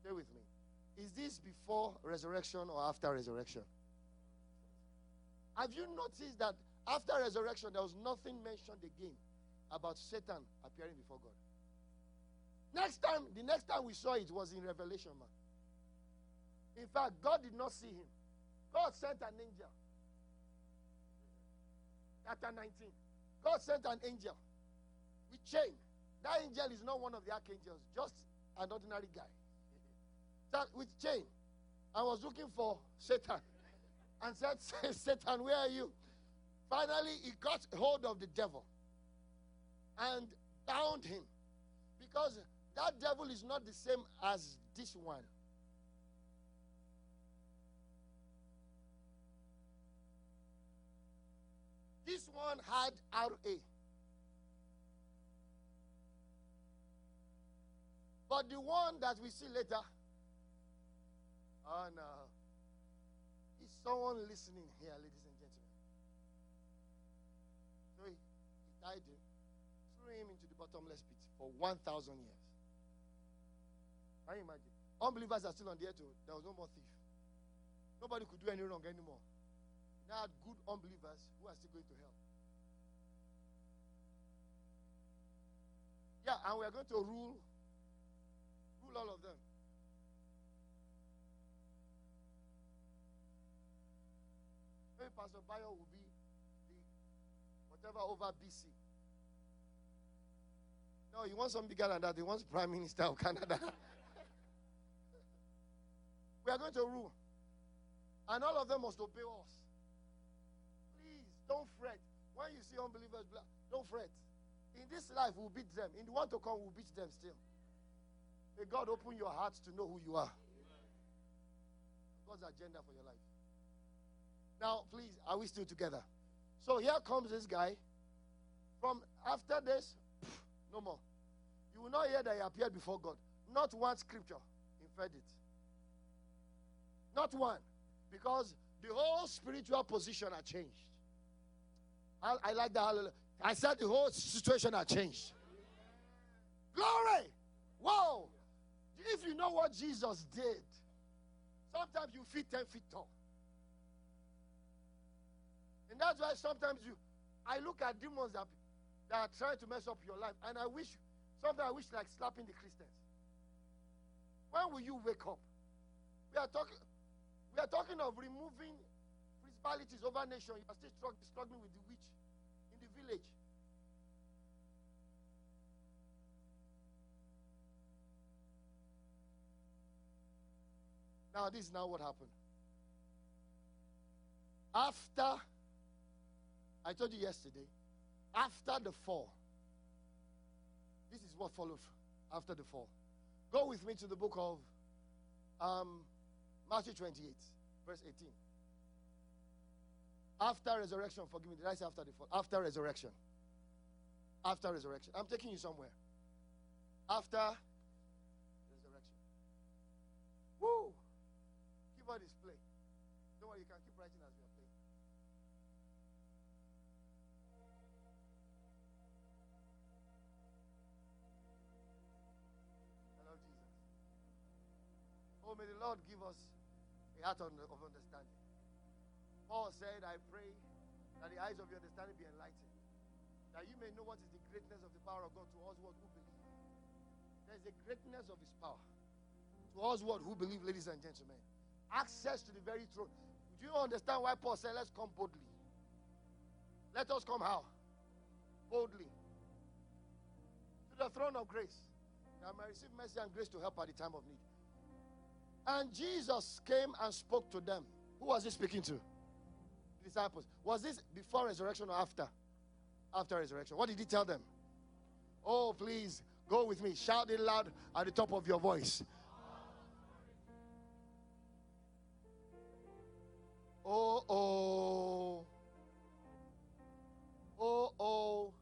Stay with me. Is this before resurrection or after resurrection? Have you noticed that after resurrection, there was nothing mentioned again about Satan appearing before God? Next time, the next time we saw it was in Revelation, man. In fact, God did not see him. God sent an angel. Chapter 19. God sent an angel with chain. That angel is not one of the archangels, just an ordinary guy. That with chain. I was looking for Satan and said, Satan, where are you? Finally, he got hold of the devil and bound him because that devil is not the same as this one. This one had RA. But the one that we see later, oh no. Someone listening here, ladies and gentlemen? So he, he tied him, eh, threw him into the bottomless pit for 1,000 years. Can you imagine? Unbelievers are still on the earth. Oh. There was no more thief. Nobody could do any wrong anymore. Now good unbelievers who are still going to hell. Yeah, and we are going to rule, rule all of them. Pastor Bayo will be the whatever over BC. No, he wants something bigger than that. He wants Prime Minister of Canada. we are going to rule. And all of them must obey us. Please, don't fret. When you see unbelievers, don't fret. In this life, we'll beat them. In the one to come, we'll beat them still. May God open your hearts to know who you are. God's agenda for your life. Now, please, are we still together? So here comes this guy. From after this, no more. You will not hear that he appeared before God. Not one scripture inferred it. Not one. Because the whole spiritual position had changed. I, I like that. I said the whole situation had changed. Glory! Whoa! If you know what Jesus did, sometimes you feel 10 feet tall. And that's why sometimes you, I look at demons that, that are trying to mess up your life, and I wish, sometimes I wish like slapping the Christians. When will you wake up? We are talking, we are talking of removing principalities over nation. You are still struggling with the witch in the village. Now, this is now what happened. After, I told you yesterday, after the fall, this is what follows after the fall. Go with me to the book of um, Matthew 28. verse 18. After resurrection, forgive me, did I say after the fall? After resurrection. After resurrection. I'm taking you somewhere. After resurrection. Woo! Keyboard is may the Lord give us a heart of understanding. Paul said, I pray that the eyes of your understanding be enlightened, that you may know what is the greatness of the power of God to us who believe. There's a greatness of his power to us who believe, ladies and gentlemen. Access to the very throne. Do you understand why Paul said, Let's come boldly? Let us come how? Boldly. To the throne of grace. That I may receive mercy and grace to help at the time of need. And Jesus came and spoke to them. Who was he speaking to? disciples. Was this before resurrection or after? After resurrection. What did he tell them? Oh, please go with me. Shout it loud at the top of your voice. Oh, oh. Oh, oh.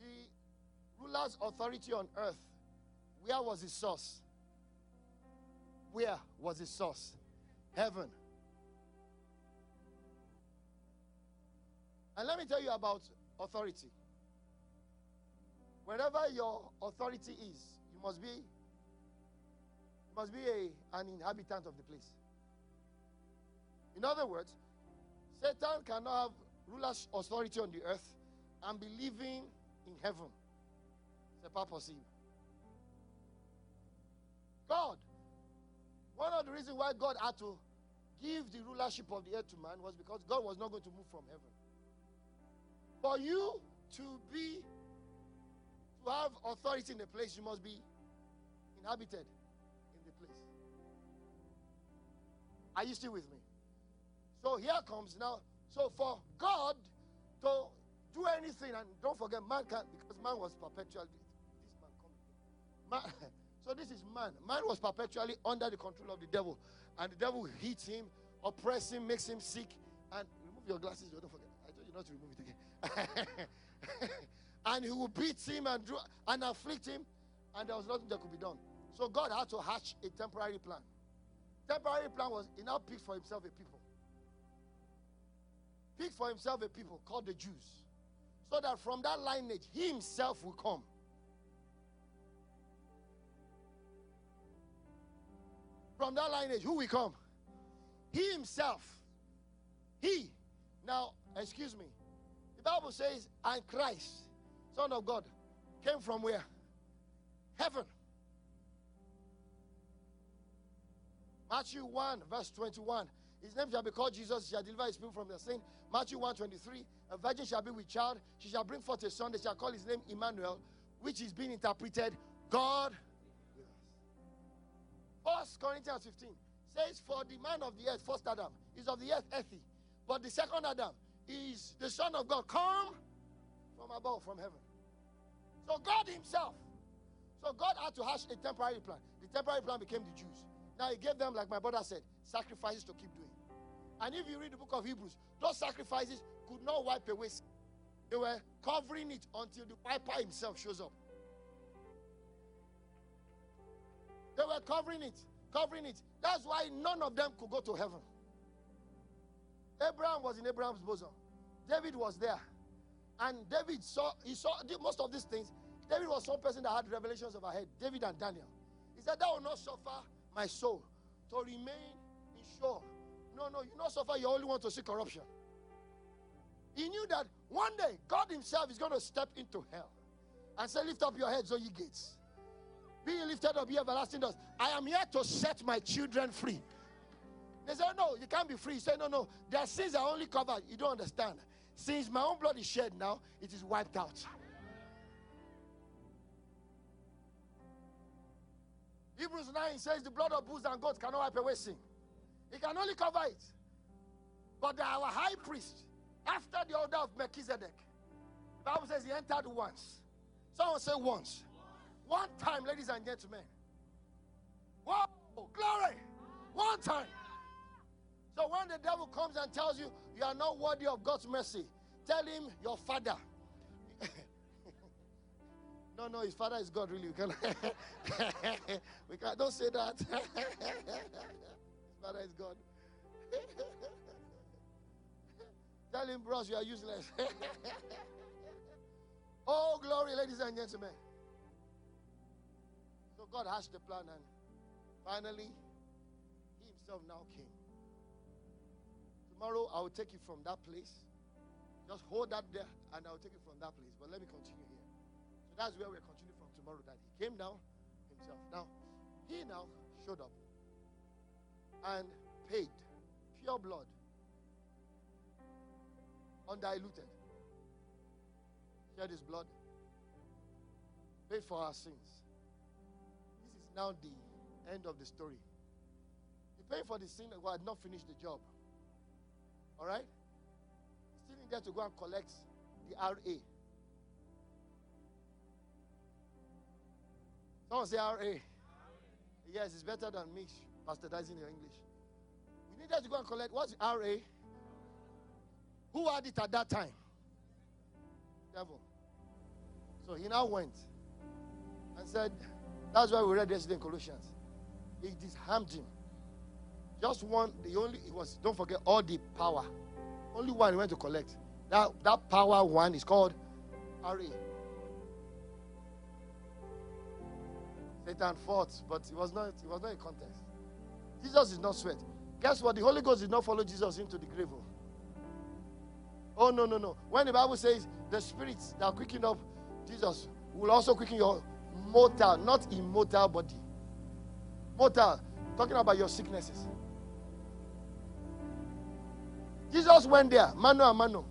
The ruler's authority on earth, where was his source? Where was his source? Heaven. And let me tell you about authority. Wherever your authority is, you must be you must be a, an inhabitant of the place. In other words, Satan cannot have ruler's authority on the earth and be living in heaven. C'est pas possible. God, one of the reasons why God had to give the rulership of the earth to man was because God was not going to move from heaven. For you to be, to have authority in a place, you must be inhabited in the place. Are you still with me? So here comes now. So for God to do anything, and don't forget, man can't, because man was perpetually, this man, come man, so this is man. Man was perpetually under the control of the devil. And the devil hits him, oppresses him, makes him sick. And remove your glasses, don't forget. I told you not to remove it again. and he would beat him and, and afflict him, and there was nothing that could be done. So God had to hatch a temporary plan. Temporary plan was he now picked for himself a people. Picked for himself a people called the Jews. So that from that lineage, he himself will come. From that lineage, who will come? He himself. He. Now, excuse me. The Bible says, and Christ, Son of God, came from where? Heaven. Matthew 1, verse 21. His name shall be called Jesus, he shall deliver his people from their sin. Matthew 1, 23. A virgin shall be with child, she shall bring forth a son, they shall call his name Emmanuel, which is being interpreted God. First Corinthians 15 says, For the man of the earth, first Adam, is of the earth earthy, but the second Adam is the Son of God come from above, from heaven. So God Himself. So God had to hatch a temporary plan. The temporary plan became the Jews. Now He gave them, like my brother said, sacrifices to keep doing. And if you read the book of Hebrews, those sacrifices could not wipe away. Sin. They were covering it until the wiper himself shows up. They were covering it, covering it. That's why none of them could go to heaven. Abraham was in Abraham's bosom. David was there. And David saw, he saw most of these things. David was some person that had revelations of head. David and Daniel. He said, Thou will not suffer my soul to remain in sure. No, no, you not suffer, you only want to see corruption. He knew that one day God Himself is going to step into hell and say, Lift up your heads, O ye gates. Be lifted up, ye everlasting doors. I am here to set my children free. They say, oh, No, you can't be free. He said, No, no, their sins are only covered. You don't understand. Since my own blood is shed now, it is wiped out. Hebrews 9 says the blood of bulls and goats cannot wipe away sin. It can only cover it. But our high priest, after the order of Melchizedek, the Bible says he entered once. Someone say once. One time, ladies and gentlemen. Whoa, glory. One time. So when the devil comes and tells you you are not worthy of God's mercy, tell him your father. no, no, his father is God, really. We can we can don't say that. his father is God. tell him, bros, you are useless. oh, glory, ladies and gentlemen. God hatched the plan and finally he himself now came. Tomorrow I will take you from that place. Just hold that there and I will take you from that place. But let me continue here. So that's where we're continuing from tomorrow. That he came down himself. Now, he now showed up and paid pure blood, undiluted. Shed his blood, paid for our sins. Now the end of the story. He paid for the sin who had not finished the job. All right? Still needed to go and collect the RA. Someone say RA. Yes, it's better than me bastardizing your English. We needed to go and collect what's RA? Who had it at that time? Devil. So he now went and said, That's why we read yesterday in Colossians. He disarmed him. Just one, the only, it was, don't forget, all the power. Only one he went to collect. That, that power one is called RA. Satan fought, but it was not, it was not a contest. Jesus is not sweat. Guess what? The Holy Ghost did not follow Jesus into the grave. Oh, no, no, no. When the Bible says the spirits that quicken up Jesus will also quicken your mortal, not immortal body. Mortal, talking about your sicknesses. Jesus went there, mano a mano.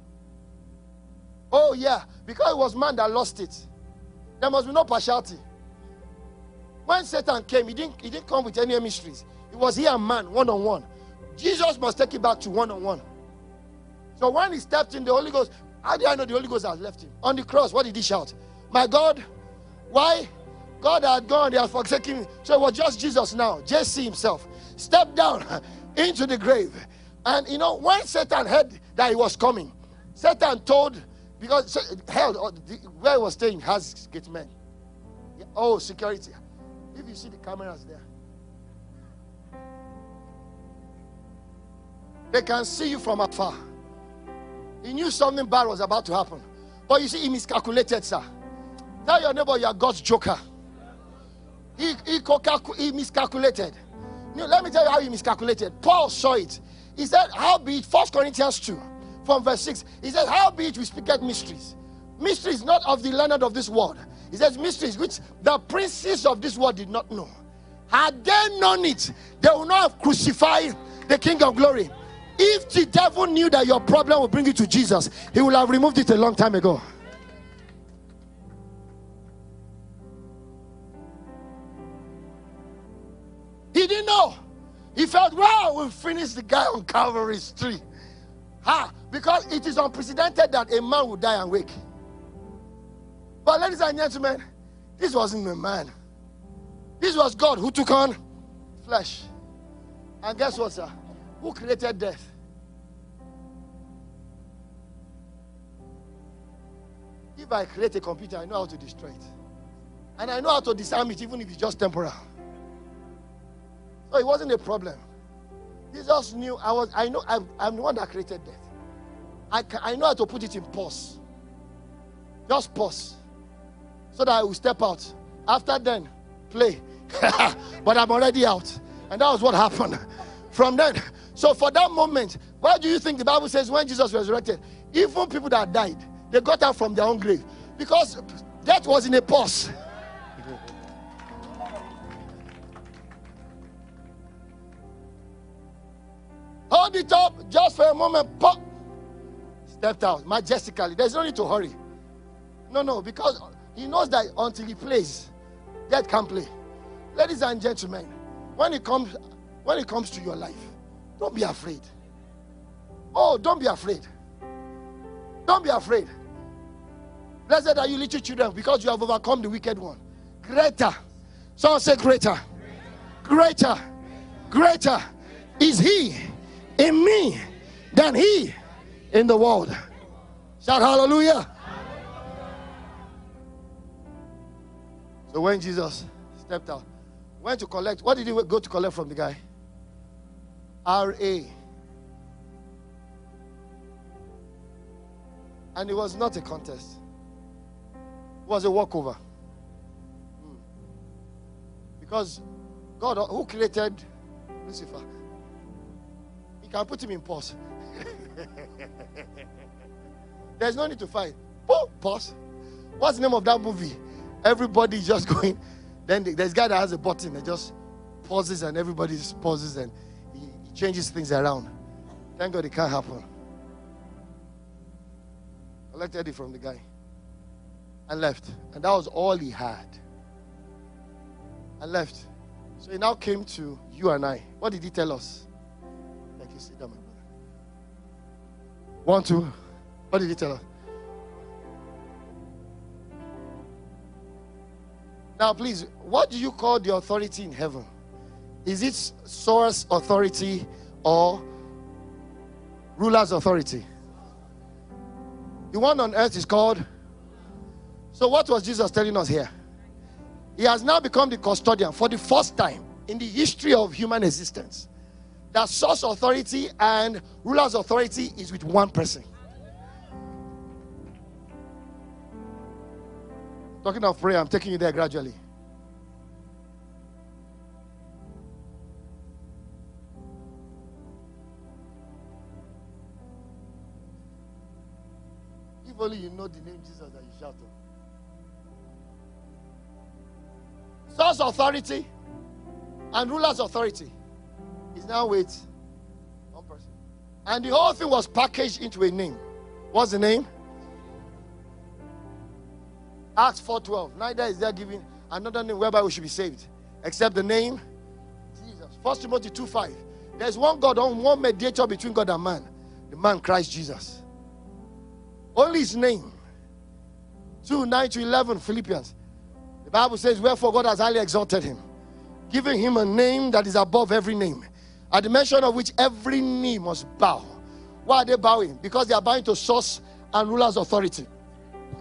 Oh, yeah, because it was man that lost it. There must be no partiality. When Satan came, he didn't, he didn't come with any mysteries. It was he and man, one on one. Jesus must take it back to one on one. So when he stepped in, the Holy Ghost, how do I know the Holy Ghost has left him? On the cross, what did he shout? My God, why? God had gone, they had forsaken. So it was just Jesus now, JC himself, stepped down into the grave. And you know, when Satan heard that he was coming, Satan told, because hell, uh, where he was staying has gate men. Oh, security. If you see the cameras there, they can see you from afar. He knew something bad was about to happen. But you see, he miscalculated, sir. Tell your neighbor you are God's joker. He, he, he miscalculated. Know, let me tell you how he miscalculated. Paul saw it. He said, How be it, 1 Corinthians 2, from verse 6. He said, How be it we speak at mysteries. Mysteries not of the learned of this world. He says, Mysteries which the princes of this world did not know. Had they known it, they would not have crucified the King of glory. If the devil knew that your problem will bring you to Jesus, he would have removed it a long time ago. He didn't know. He felt, wow, we finished the guy on Calvary's tree. Ha! Because it is unprecedented that a man would die and wake. But, ladies and gentlemen, this wasn't a man. This was God who took on flesh. And guess what, sir? Who created death? If I create a computer, I know how to destroy it. And I know how to disarm it, even if it's just temporal. So it wasn't a problem. Jesus knew I was, I know I'm, I'm the one that created death. I, can, I know how to put it in pause. Just pause. So that I will step out. After then, play. but I'm already out. And that was what happened. From then, so for that moment, why do you think the Bible says when Jesus resurrected, even people that died, they got out from their own grave? Because death was in a pause. Hold it up just for a moment. Pop. Stepped out majestically. There's no need to hurry. No, no, because he knows that until he plays, death can play. Ladies and gentlemen, when it comes when it comes to your life, don't be afraid. Oh, don't be afraid. Don't be afraid. Blessed are you, little children, because you have overcome the wicked one. Greater. Someone say greater. Greater. Greater is he in me than he in the world. Shout hallelujah. So when Jesus stepped out, went to collect, what did he go to collect from the guy? R.A. And it was not a contest, it was a walkover. Hmm. Because God, who created Lucifer, he can put him in pause. There's no need to fight. Pause. What's the name of that movie? Everybody just going. Then there's a guy that has a button that just pauses and everybody just pauses and he, he changes things around. Thank God it can't happen. Collected it from the guy and left. And that was all he had. And left. So he now came to you and I. What did he tell us? You. Sit down, my brother. One, two. What did he tell us? Now, please, what do you call the authority in heaven? Is it source authority or ruler's authority? The one on earth is called. So, what was Jesus telling us here? He has now become the custodian for the first time in the history of human existence. That source authority and ruler's authority is with one person. Talking of prayer, I'm taking you there gradually. If only you know the name Jesus that you shout on. Source authority and ruler's authority is now with one person. And the whole thing was packaged into a name. What's the name? Acts 4:12. Neither is there given another name whereby we should be saved, except the name Jesus. First Timothy 2:5. There's one God, one mediator between God and man, the man Christ Jesus. Only his name. 2 9 to 11 Philippians. The Bible says, Wherefore God has highly exalted him, giving him a name that is above every name, at the mention of which every knee must bow. Why are they bowing? Because they are bowing to source and ruler's authority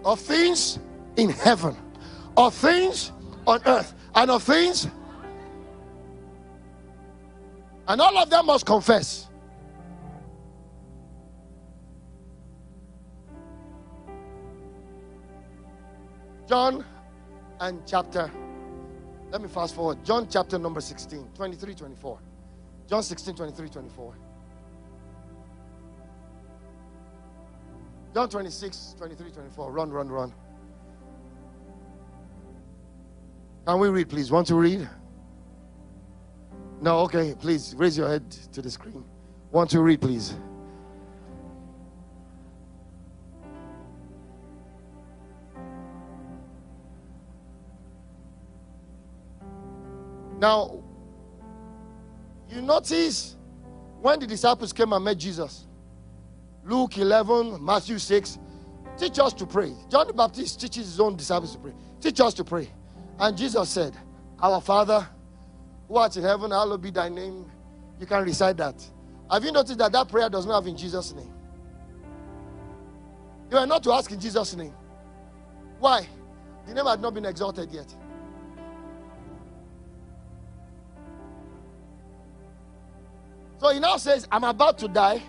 of things in heaven, of things on earth, and of things. And all of them must confess. John and chapter, let me fast forward. John chapter number 16, 23, 24. John 16, 23, 24. John 26, 23, 24. Run, run, run. Can we read, please? Want to read? No, okay, please raise your head to the screen. Want to read, please? Now, you notice when the disciples came and met Jesus, Luke 11, Matthew 6, teach us to pray. John the Baptist teaches his own disciples to pray. Teach us to pray. And Jesus said, Our Father, who art in heaven, hallowed be thy name. You can recite that. Have you noticed that that prayer does not have in Jesus' name? You are not to ask in Jesus' name. Why? The name had not been exalted yet. So he now says, I'm about to die.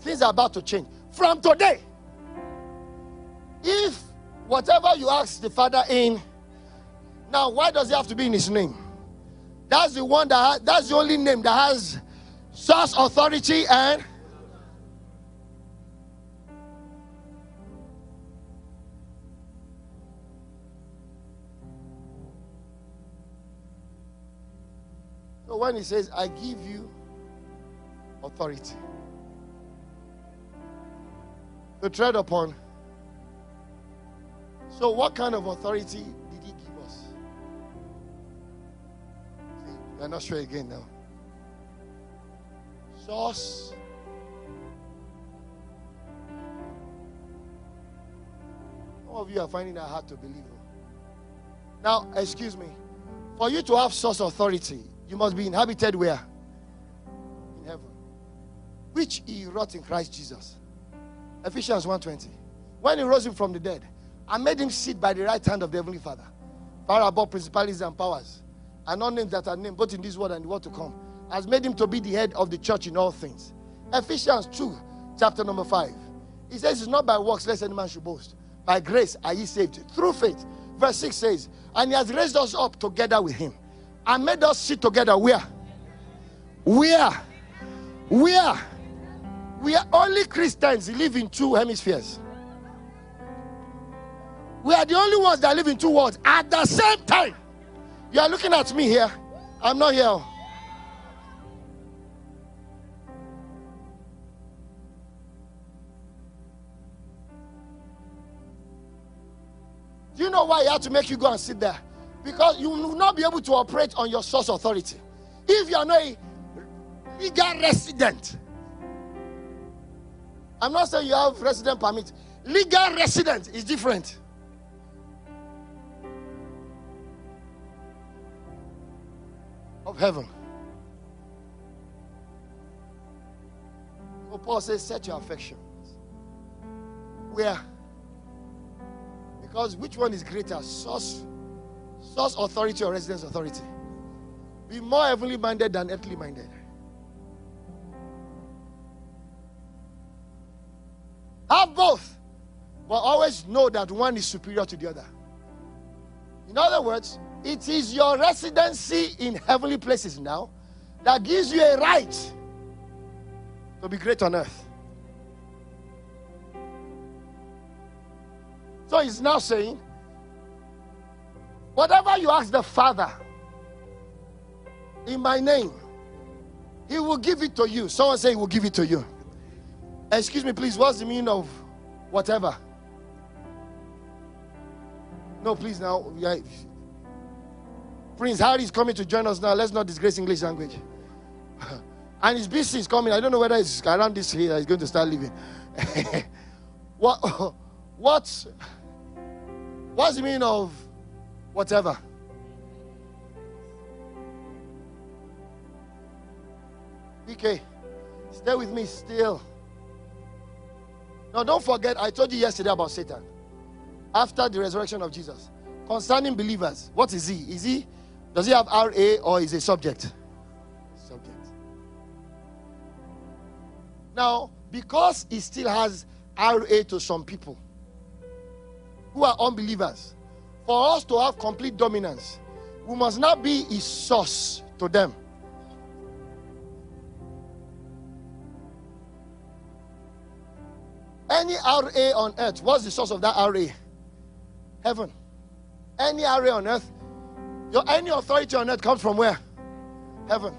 Things are about to change. From today, if whatever you ask the Father in now, why does it have to be in his name? That's the one that has, that's the only name that has source authority and So when he says, I give you authority to tread upon. So, what kind of authority did he give us I'm not sure again now. Source. Some of you are finding that hard to believe. Oh. Now, excuse me. For you to have source authority, you must be inhabited where? Which he wrought in Christ Jesus. Ephesians 1:20. When he rose him from the dead, I made him sit by the right hand of the Heavenly Father, far above principalities and powers, and all names that are named, both in this world and the world to come, has made him to be the head of the church in all things. Ephesians 2, chapter number 5. He says, It's not by works, lest any man should boast. By grace are ye saved through faith. Verse 6 says, And he has raised us up together with him and made us sit together where? Where? Where? We are only Christians live in two hemispheres. We are the only ones that live in two worlds at the same time. You are looking at me here. I'm not here. Do you know why he had to make you go and sit there? Because you will not be able to operate on your source authority. If you are not a legal resident, I'm not saying you have resident permit. Legal resident is different. Of heaven. So Paul says, set your affections. Where? Because which one is greater? Source, source authority or residence authority? Be more heavenly minded than earthly minded. Have both, but always know that one is superior to the other. In other words, it is your residency in heavenly places now that gives you a right to be great on earth. So he's now saying, whatever you ask the Father in my name, he will give it to you. Someone say he will give it to you. Uh, excuse me, please. What's the meaning of whatever? No, please now. Prince Harry is coming to join us now. Let's not disgrace English language. and his BC is coming. I don't know whether it's around this here he's going to start living. what? What? What's the meaning of whatever? BK, stay with me still. Now, don't forget, I told you yesterday about Satan. After the resurrection of Jesus, concerning believers, what is he? Is he does he have RA or is he subject? Subject. Now, because he still has RA to some people who are unbelievers, for us to have complete dominance, we must not be his source to them. Any RA on earth, what's the source of that RA? Heaven. Any RA on earth, your any authority on earth comes from where? Heaven.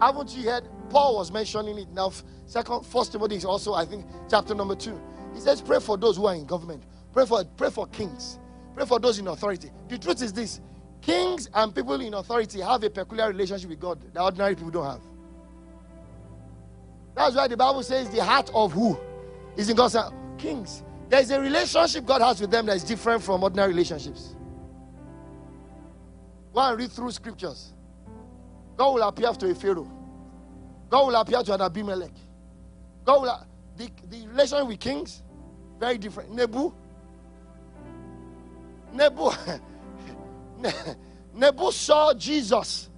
Haven't you heard? Paul was mentioning it now. Second, First Timothy is also, I think, chapter number two. He says, "Pray for those who are in government. Pray for pray for kings. Pray for those in authority." The truth is this: kings and people in authority have a peculiar relationship with God that ordinary people don't have. That's why the Bible says, "The heart of who is in God's hand." Kings. There is a relationship God has with them that is different from ordinary relationships. Go and read through scriptures. God will appear to a Pharaoh. God will appear to an Abimelech. God will, the, the relation with kings, very different. Nebu. Nebu. Nebu saw Jesus.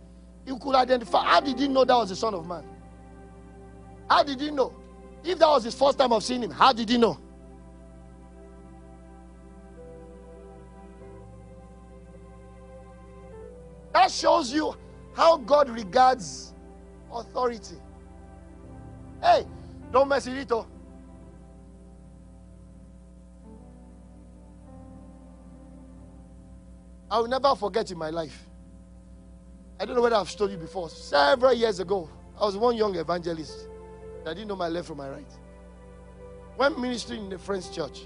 He could identify. How did he know that was the Son of Man? How did he know? If that was his first time of seeing him, how did he know? That shows you how God regards authority. Hey, don't mess with it. Oh. I will never forget in my life. I don't know whether I've told you before. Several years ago, I was one young evangelist that didn't know my left from my right. When ministering in the French church,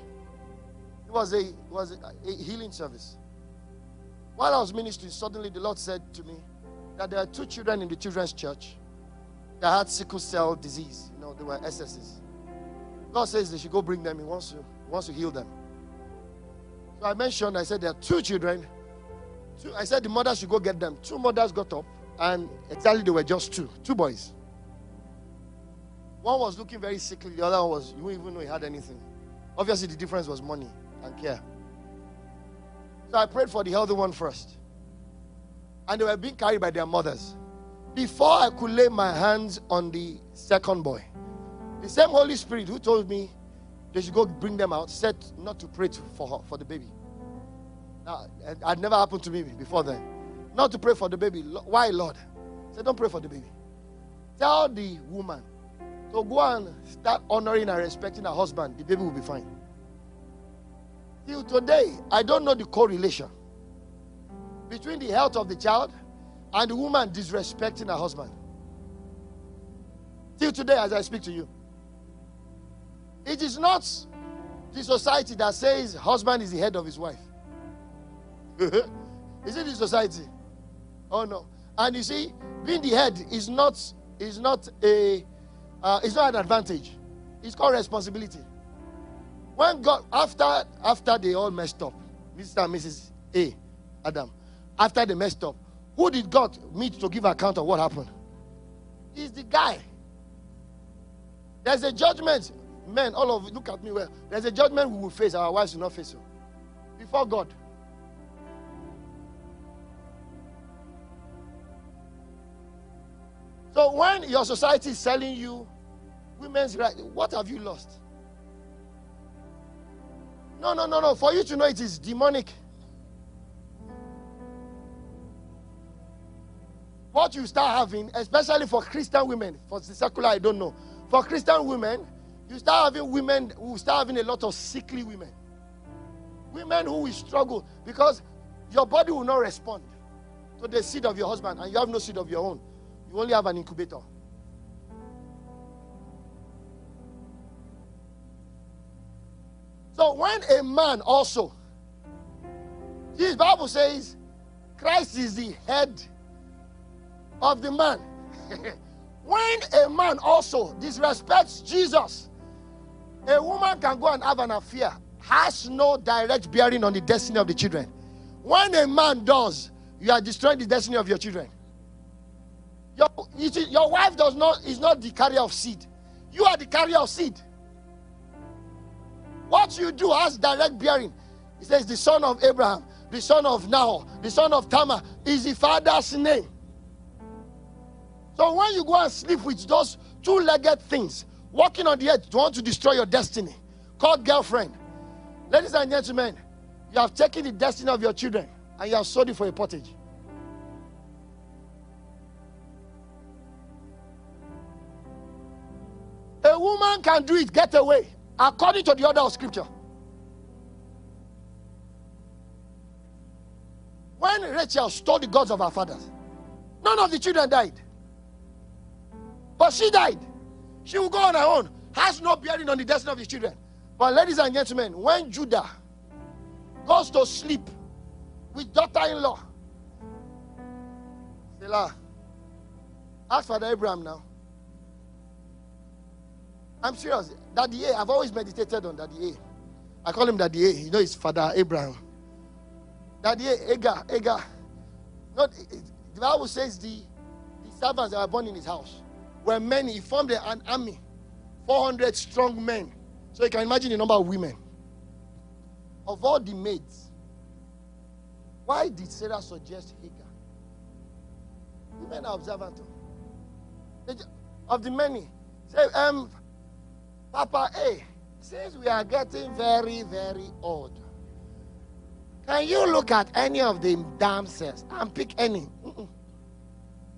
it was a, it was a, a healing service. While I was ministering, suddenly the Lord said to me that there are two children in the children's church that had sickle cell disease. You know, they were SSs. God says they should go bring them. He wants to, he wants to heal them. So I mentioned, I said there are two children. Two, I said the mother should go get them. Two mothers got up, and exactly they were just two, two boys. One was looking very sickly, the other one was, you wouldn't even know he had anything. Obviously, the difference was money and care. So I prayed for the healthy one first. And they were being carried by their mothers. Before I could lay my hands on the second boy, the same Holy Spirit who told me they should go bring them out said not to pray for her, for the baby. Now, it had never happened to me before then. Not to pray for the baby. Why, Lord? Say, don't pray for the baby. Tell the woman to go and start honoring and respecting her husband. The baby will be fine. Till today, I don't know the correlation between the health of the child and the woman disrespecting her husband. Till today, as I speak to you, it is not the society that says husband is the head of his wife. is it the society? Oh no. And you see, being the head is not is not a uh, it's not an advantage. It's called responsibility. When God after after they all messed up, Mr. and Mrs. A, Adam, after they messed up, who did God meet to give account of what happened? He's the guy. There's a judgment. Men, all of you, look at me well. There's a judgment we will face, our wives will not face it. Before God. So when your society is selling you women's rights, what have you lost? No, no, no, no. For you to know it is demonic. What you start having, especially for Christian women, for the secular, I don't know. For Christian women, you start having women who start having a lot of sickly women. Women who will struggle because your body will not respond to the seed of your husband, and you have no seed of your own. You only have an incubator. So when a man also, this Bible says, Christ is the head of the man. when a man also disrespects Jesus, a woman can go and have an affair, has no direct bearing on the destiny of the children. When a man does, you are destroying the destiny of your children. Your, your wife does not is not the carrier of seed. You are the carrier of seed. What you do has direct bearing. He says, the son of Abraham, the son of Nahor, the son of Tamar is the father's name. So when you go and sleep with those two legged things, walking on the earth to want to destroy your destiny, called girlfriend, ladies and gentlemen, you have taken the destiny of your children and you have sold it for a pottage. A woman can do it, get away, according to the order of scripture. When Rachel stole the gods of her fathers, none of the children died. But she died. She will go on her own, has no bearing on the destiny of the children. But, ladies and gentlemen, when Judah goes to sleep with daughter in law, Selah, ask Father Abraham now. I'm serious. Daddy A, I've always meditated on Daddy A. I call him Daddy A. You know, his father Abraham. Daddy A, Agar, Agar. Not, the Bible says the, the servants that were born in his house were many. He formed an army, 400 strong men. So you can imagine the number of women. Of all the maids, why did Sarah suggest Hagar? Women are observant. Too. Of the many. Say, um, Papa, hey, since we are getting very, very old, can you look at any of the damsels and pick any?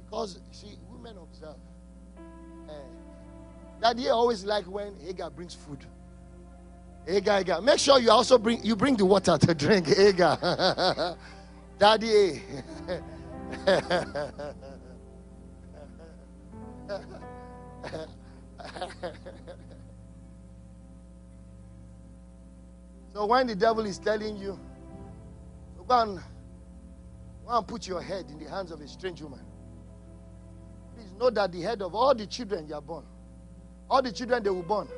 Because, see, women observe. Uh, Daddy always like when Hagar brings food. Hagar, Hagar. Make sure you also bring you bring the water to drink, Hagar. Daddy. So when the devil is telling you, go and, go and put your head in the hands of a strange woman, please know that the head of all the children you are born, all the children they were born,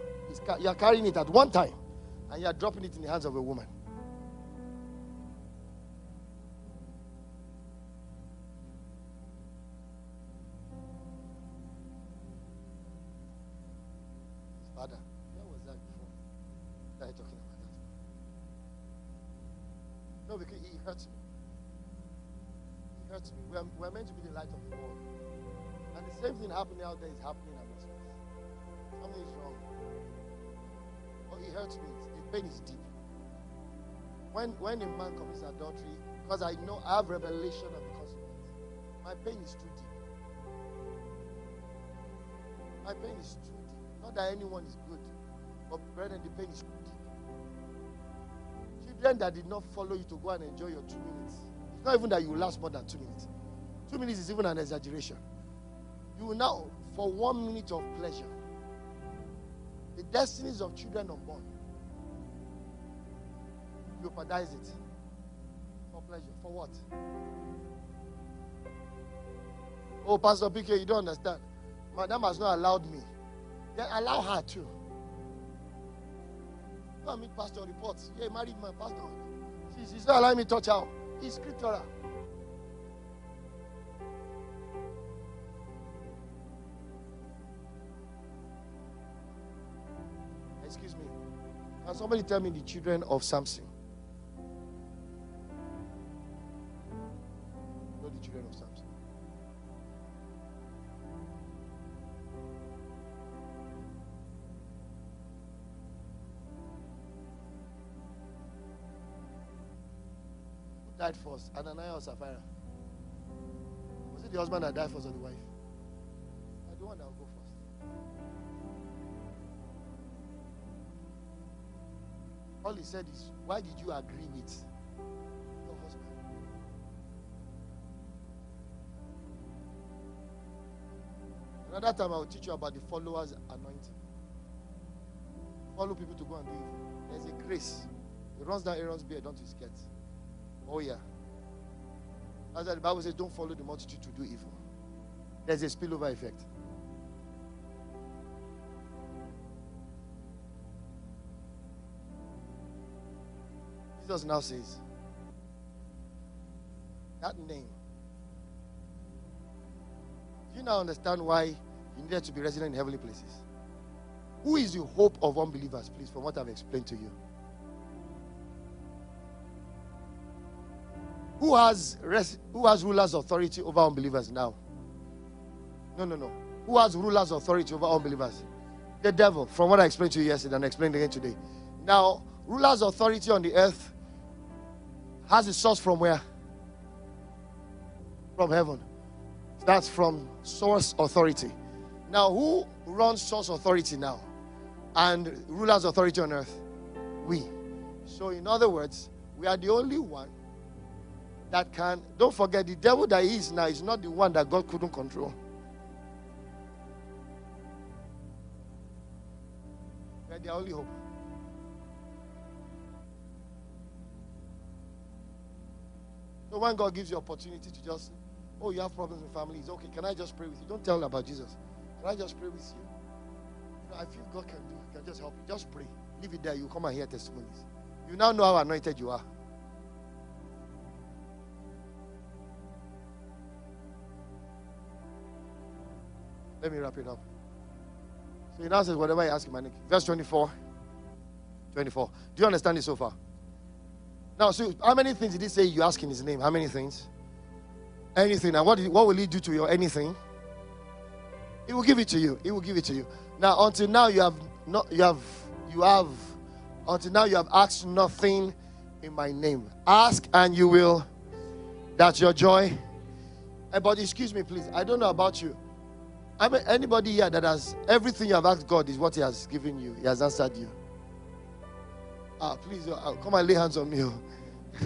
you are carrying it at one time and you are dropping it in the hands of a woman. Hurts me. He hurts me. We're, we're meant to be the light of the world. And the same thing happening out there is happening amongst us. Something is wrong. Oh, he hurts me. The pain is deep. When when a man commits adultery, because I know I have revelation of the consequence, my pain is too deep. My pain is too deep. Not that anyone is good, but brethren, the pain is. Children that did not follow you to go and enjoy your two minutes. It's not even that you last more than two minutes. Two minutes is even an exaggeration. You will now, for one minute of pleasure, the destinies of children unborn, you jeopardize it for pleasure. For what? Oh, Pastor PK, you don't understand. Madam has not allowed me. Then allow her too. Go and meet pastor reports. Yeah, married my pastor. She, she's not allowing me to touch her. He's scriptural. Excuse me. Can somebody tell me the children of Samson? Died first? Ananias or Sapphira? Was it the husband that died first or the wife? I one that will go first. All he said is, Why did you agree with your husband? Another time I will teach you about the followers anointing. Follow people to go and do evil. There's a grace. It runs down Aaron's beard onto his skirt. Oh, yeah. That's why the Bible says, Don't follow the multitude to do evil. There's a spillover effect. Jesus now says, That name. Do you now understand why you needed to be resident in heavenly places? Who is the hope of unbelievers, please, from what I've explained to you? Who has res- who has rulers authority over unbelievers now? No, no, no. Who has rulers authority over unbelievers? The devil, from what I explained to you yesterday and explained again today. Now, rulers authority on the earth has its source from where? From heaven. That's from source authority. Now, who runs source authority now? And rulers authority on earth? We. So, in other words, we are the only one that can. Don't forget, the devil that is now is not the one that God couldn't control. We are the only hope. So when God gives you opportunity to just, oh, you have problems with family, it's okay. Can I just pray with you? Don't tell about Jesus. Can I just pray with you? You know, I feel God can do, can just help you. Just pray. Leave it there. You come and hear testimonies. You now know how anointed you are. Let me wrap it up. So he now says, whatever I ask him, Nick. Verse 24. 24. Do you understand it so far? Now, so how many things did he say you ask in his name? How many things? Anything. And what, what will he do to your anything? He will give it to you. He will give it to you. Now, until now, you have not, you have, you have, until now, you have asked nothing in my name. Ask and you will. That's your joy. Eh, but excuse me, please. I don't know about you. I mean, anybody here that has everything you have asked God is what He has given you. He has answered you. Ah, please uh, come and lay hands on me. oh.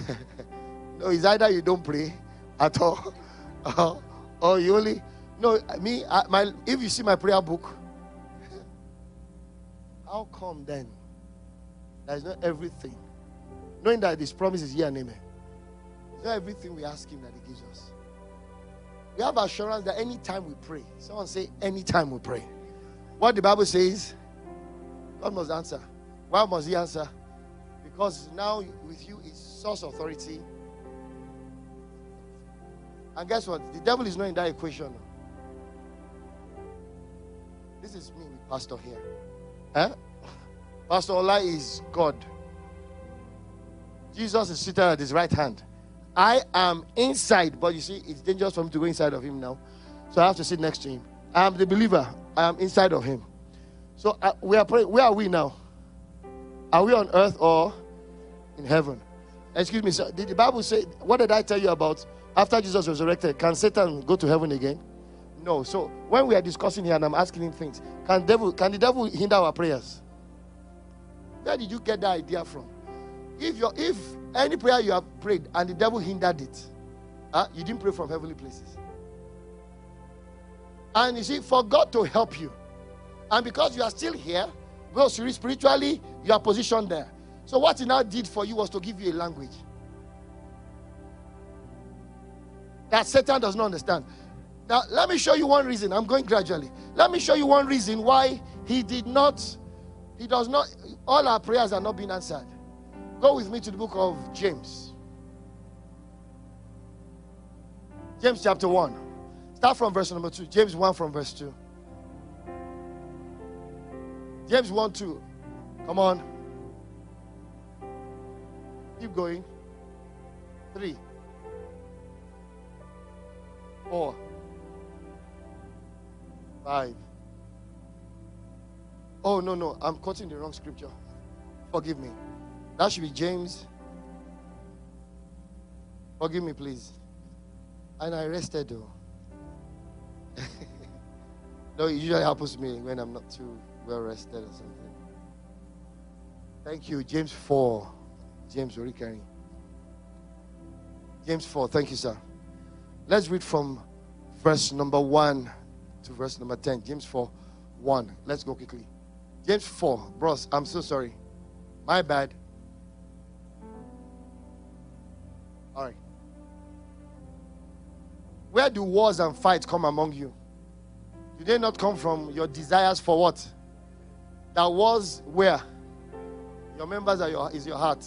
no, it's either you don't pray at all, or, you only. No, me. I, my if you see my prayer book, how come then? That is not everything. Knowing that His promise is here and amen. It's not everything we ask Him that He gives us. We have assurance that anytime we pray, someone say, anytime we pray. What the Bible says, God must answer. Why must He answer? Because now with you is source authority. And guess what? The devil is not in that equation. This is me Pastor here. Eh? Pastor Ola is God. Jesus is seated at his right hand. I am inside, but you see, it's dangerous for me to go inside of him now. So I have to sit next to him. I am the believer. I am inside of him. So uh, we are praying. Where are we now? Are we on earth or in heaven? Excuse me, sir. Did the Bible say, what did I tell you about after Jesus resurrected? Can Satan go to heaven again? No. So when we are discussing here and I'm asking him things, can devil can the devil hinder our prayers? Where did you get that idea from? If you if any prayer you have prayed and the devil hindered it, uh, you didn't pray from heavenly places. And you see, for God to help you, and because you are still here, because spiritually you are positioned there. So what he now did for you was to give you a language that Satan does not understand. Now, let me show you one reason. I'm going gradually. Let me show you one reason why he did not, he does not, all our prayers are not being answered. Go with me to the book of James. James chapter 1. Start from verse number 2. James 1 from verse 2. James 1 2. Come on. Keep going. 3. 4. Five. Oh, no, no. I'm quoting the wrong scripture. Forgive me. That should be James. Forgive me, please. And I rested, though. no, it usually happens to me when I'm not too well rested or something. Thank you. James 4. James Orikari. James 4. Thank you, sir. Let's read from verse number 1 to verse number 10. James 4 1. Let's go quickly. James 4. Bros, I'm so sorry. My bad. Where do wars and fights come among you? Do they not come from your desires for what? That was where? Your members are your is your heart.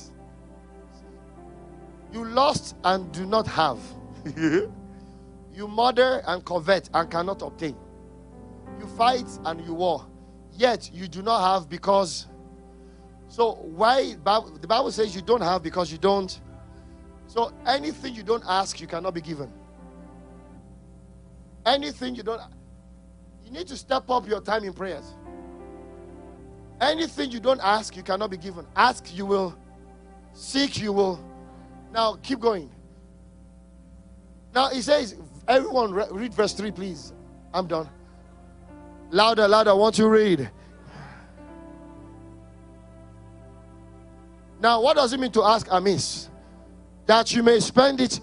You lost and do not have. you murder and covet and cannot obtain. You fight and you war, yet you do not have because. So why the Bible says you don't have because you don't. So anything you don't ask, you cannot be given. Anything you don't, you need to step up your time in prayers. Anything you don't ask, you cannot be given. Ask, you will. Seek, you will. Now keep going. Now he says, everyone read verse 3, please. I'm done. Louder, louder. Want to read. Now, what does it mean to ask amiss? That you may spend it.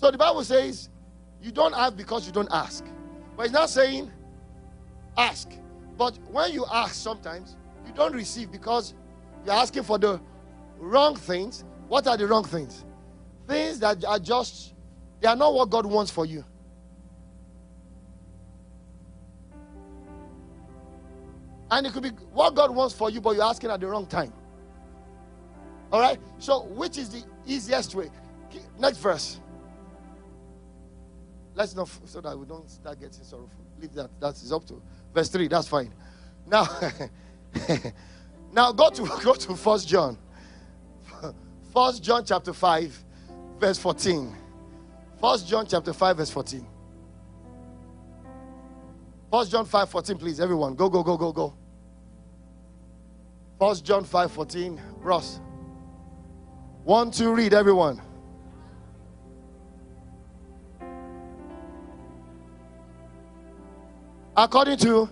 So the Bible says, you don't have because you don't ask. But it's not saying ask. But when you ask, sometimes you don't receive because you're asking for the wrong things. What are the wrong things? Things that are just, they are not what God wants for you. And it could be what God wants for you, but you're asking at the wrong time. All right? So, which is the easiest way? Next verse. Let's not, so that we don't start getting sorrowful. Leave that. That is up to verse 3. That's fine. Now, now go to go to First John. First John chapter 5, verse 14. First John chapter 5, verse 14. First John 5, 14, please. Everyone. Go, go, go, go, go. First John 5 14. Ross. One, two, read everyone. According to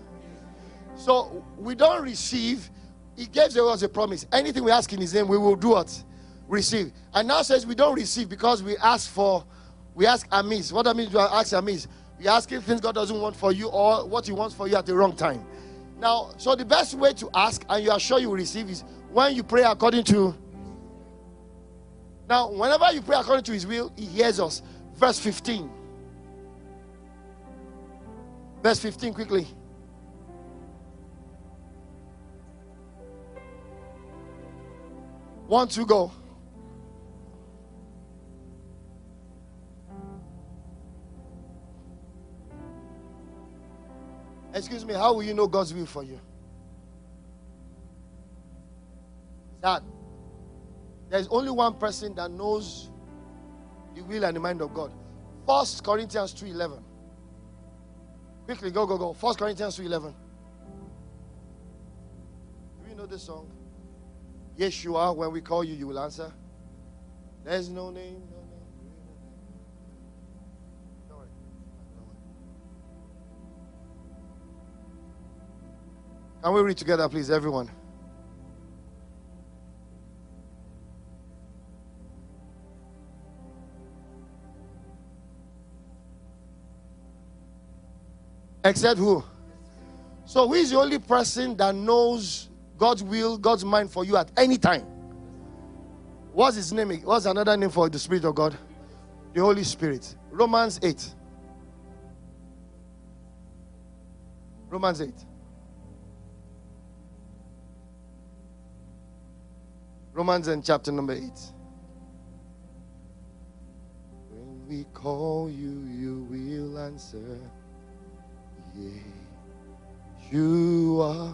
so we don't receive, he gave us a promise. Anything we ask in his name, we will do it. Receive. And now says we don't receive because we ask for we ask amiss. What that means we ask amiss. We're asking things God doesn't want for you or what He wants for you at the wrong time. Now, so the best way to ask, and you are sure you will receive, is when you pray according to. Now, whenever you pray according to His will, He hears us. Verse 15. Verse 15, quickly. One, two, go. Excuse me, how will you know God's will for you? That there's only one person that knows the will and the mind of God. First Corinthians 2:11. Quickly, go, go, go. First Corinthians 2:11. Do you know this song? Yes, you are. When we call you, you will answer. There's no name, no name. Can we read together, please, everyone? Except who? So, who is the only person that knows God's will, God's mind for you at any time? What's his name? What's another name for the Spirit of God? The Holy Spirit. Romans 8. Romans 8. Romans in chapter number 8. When we call you, you will answer. You are.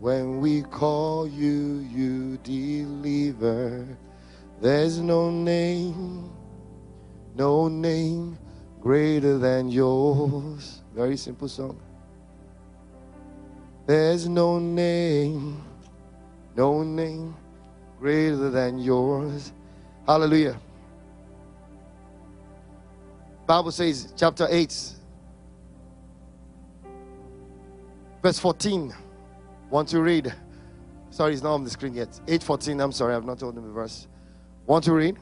When we call you, you deliver. There's no name, no name greater than yours. Very simple song. There's no name, no name greater than yours. Hallelujah. Bible says, chapter 8, verse 14. Want to read? Sorry, it's not on the screen yet. 814. I'm sorry, I've not told them the verse. Want to read?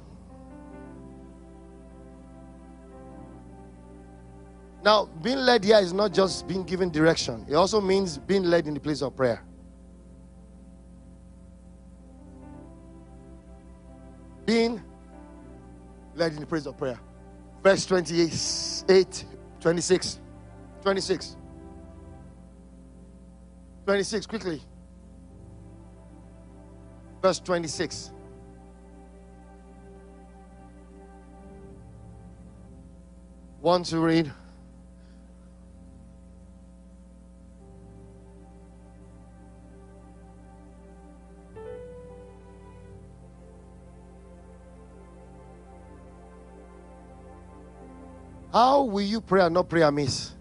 Now, being led here is not just being given direction, it also means being led in the place of prayer. Being led in the place of prayer. Verse 28, 26. 26. 26, quickly. Verse 26. Want to read? How will you pray and not pray amiss?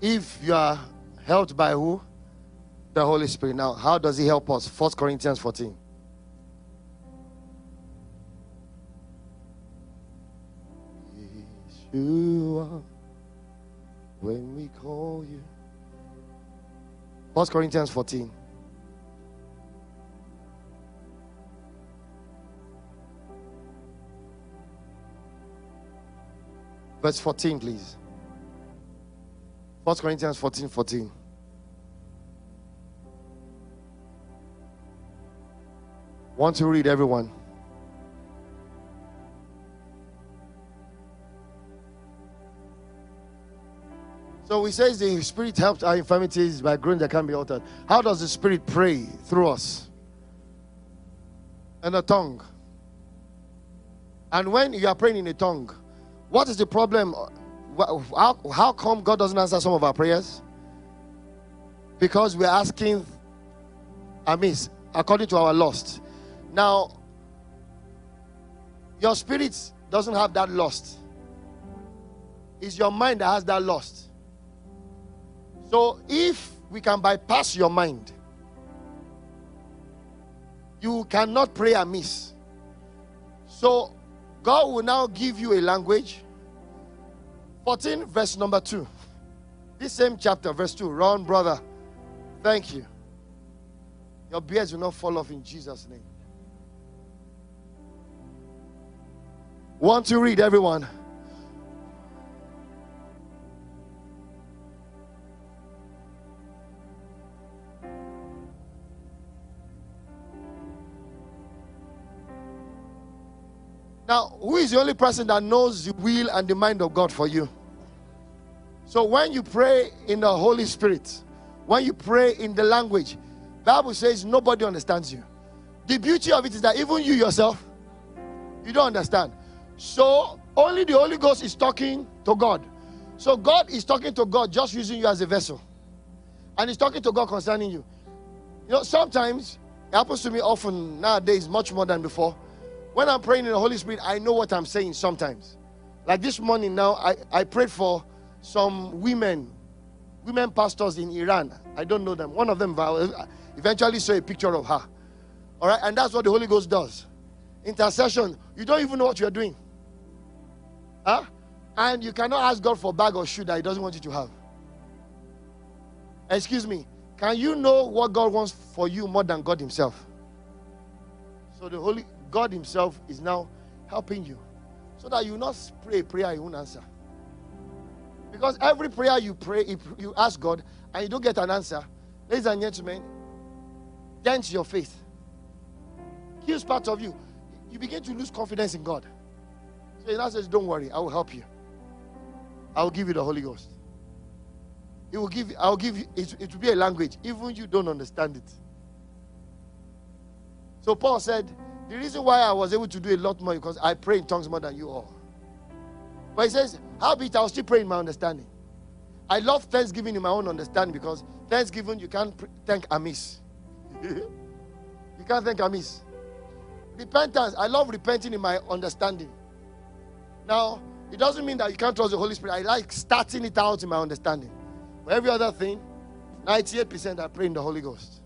If you are helped by who? The Holy Spirit. Now, how does He help us? First Corinthians 14. Yeshua, when we call you. First Corinthians 14. Verse 14, please. 1 Corinthians 14 14. Want to read everyone? So he says the Spirit helps our infirmities by groaning that can be altered. How does the Spirit pray through us? In a tongue. And when you are praying in a tongue, what is the problem? How, how come God doesn't answer some of our prayers? Because we're asking amiss, according to our lust. Now, your spirit doesn't have that lust. It's your mind that has that lust. So if we can bypass your mind, you cannot pray amiss. So God will now give you a language. 14, verse number 2. This same chapter, verse 2. Ron, brother, thank you. Your beards will not fall off in Jesus' name. Want to read, everyone? Now, who is the only person that knows the will and the mind of God for you? So when you pray in the Holy Spirit, when you pray in the language, Bible says nobody understands you. The beauty of it is that even you yourself, you don't understand. So only the Holy Ghost is talking to God. So God is talking to God just using you as a vessel. And he's talking to God concerning you. You know, sometimes it happens to me often nowadays, much more than before. When I'm praying in the Holy Spirit, I know what I'm saying sometimes. Like this morning now, I, I prayed for some women, women pastors in Iran. I don't know them. One of them eventually saw a picture of her. All right, and that's what the Holy Ghost does. Intercession. You don't even know what you're doing. Huh? And you cannot ask God for bag or shoe that He doesn't want you to have. Excuse me. Can you know what God wants for you more than God Himself? So the Holy God Himself is now helping you so that you not pray a prayer you won't answer. Because every prayer you pray, you ask God, and you don't get an answer, ladies and gentlemen, dent your faith. Kills part of you. You begin to lose confidence in God. So he now says, Don't worry, I will help you. I will give you the Holy Ghost. He will give I'll give you it, it will be a language, even you don't understand it. So Paul said, The reason why I was able to do a lot more because I pray in tongues more than you all. But he says, How be it, I'll still pray in my understanding. I love thanksgiving in my own understanding because thanksgiving you can't thank amiss. you can't thank amiss. Repentance, I love repenting in my understanding. Now, it doesn't mean that you can't trust the Holy Spirit. I like starting it out in my understanding. For every other thing, 98% I pray in the Holy Ghost.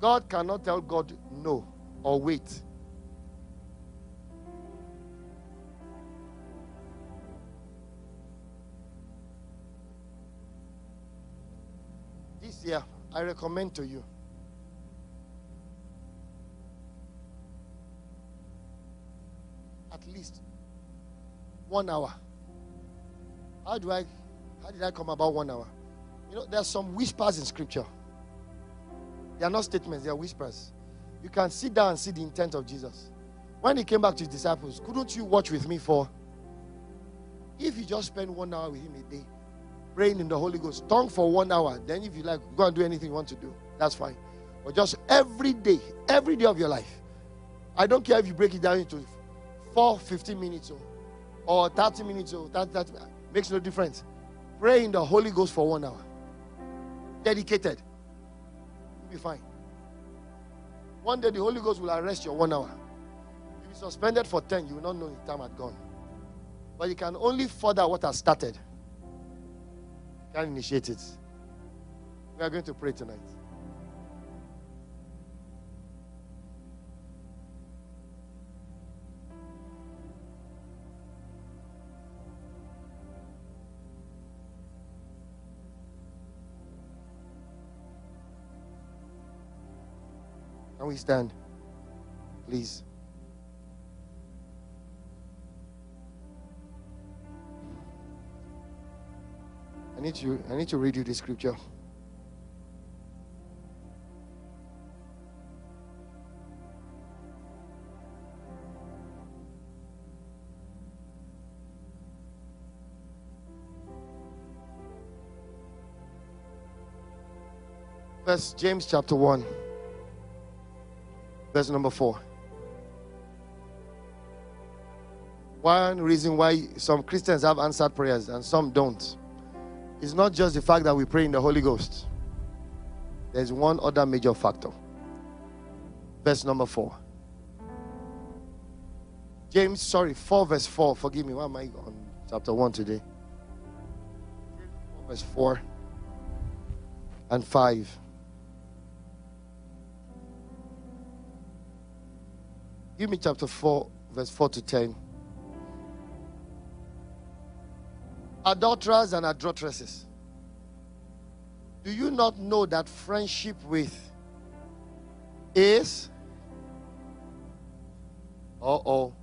God cannot tell God no or wait. This year, I recommend to you at least one hour. How do I how did I come about one hour? You know, there are some whispers in scripture. They are not statements, they are whispers. You can sit down and see the intent of Jesus. When he came back to his disciples, couldn't you watch with me for? If you just spend one hour with him a day, praying in the Holy Ghost, tongue for one hour, then if you like, go and do anything you want to do, that's fine. But just every day, every day of your life, I don't care if you break it down into four, 15 minutes or, or 30 minutes or that, that makes no difference. Pray in the Holy Ghost for one hour. Dedicated. You'll be fine. One day the Holy Ghost will arrest your one hour. If you suspended for 10, you will not know the time had gone. But you can only further what has started. You can initiate it. We are going to pray tonight. Can we stand? Please. I need to I need to read you the scripture. First James chapter 1 Verse number four. One reason why some Christians have answered prayers and some don't is not just the fact that we pray in the Holy Ghost. There's one other major factor. Verse number four. James, sorry, 4 verse 4. Forgive me, why am I on chapter 1 today? 4 verse 4 and 5. Give me chapter 4, verse 4 to 10. Adulterers and adulteresses. Do you not know that friendship with is? Uh oh.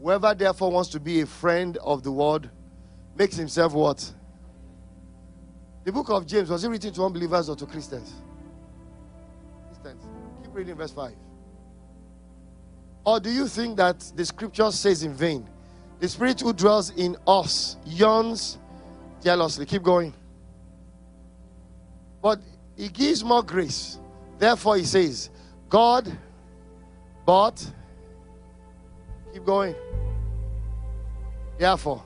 Whoever therefore wants to be a friend of the world makes himself what? The book of James was it written to unbelievers or to Christians? Christians. Keep reading verse 5. Or do you think that the scripture says in vain? The spirit who dwells in us yearns jealously. Keep going. But he gives more grace. Therefore, he says, God, but, keep going. Therefore,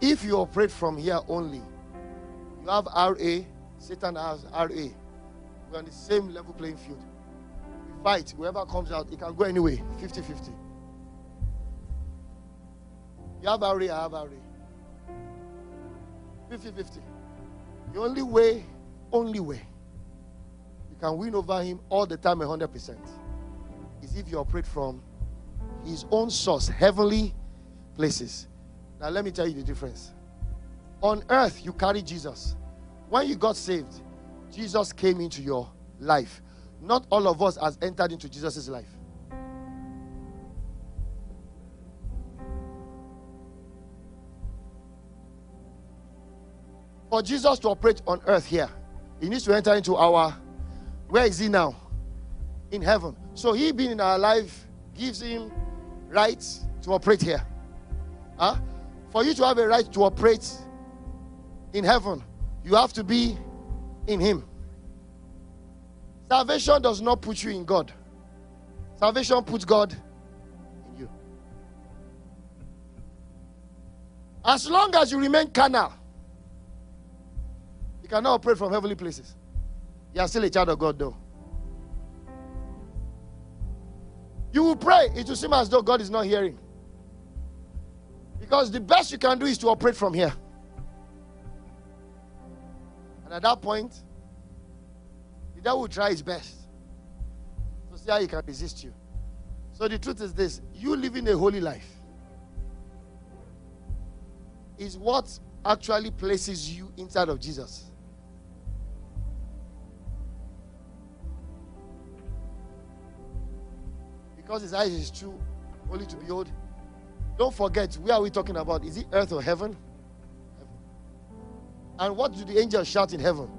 if you operate from here only, you have RA, Satan has RA. We're on the same level playing field. We fight. Whoever comes out, it can go anyway 50 50. You have RA, I have RA. 50 50. The only way, only way you can win over him all the time 100% is if you operate from his own source, heavenly places. Now, let me tell you the difference. On earth, you carry Jesus. When you got saved, Jesus came into your life. Not all of us has entered into Jesus' life. For Jesus to operate on earth here, he needs to enter into our. Where is he now? In heaven. So he being in our life gives him rights to operate here. Huh? For you to have a right to operate in heaven, you have to be in Him. Salvation does not put you in God, salvation puts God in you. As long as you remain carnal, you cannot operate from heavenly places. You are still a child of God, though. You will pray, it will seem as though God is not hearing. Because the best you can do is to operate from here. And at that point, the devil will try his best to see how he can resist you. So the truth is this you living a holy life is what actually places you inside of Jesus. Because his eyes is true, only to behold. Don't forget, where are we talking about? Is it earth or heaven? heaven. And what do the angels shout in heaven?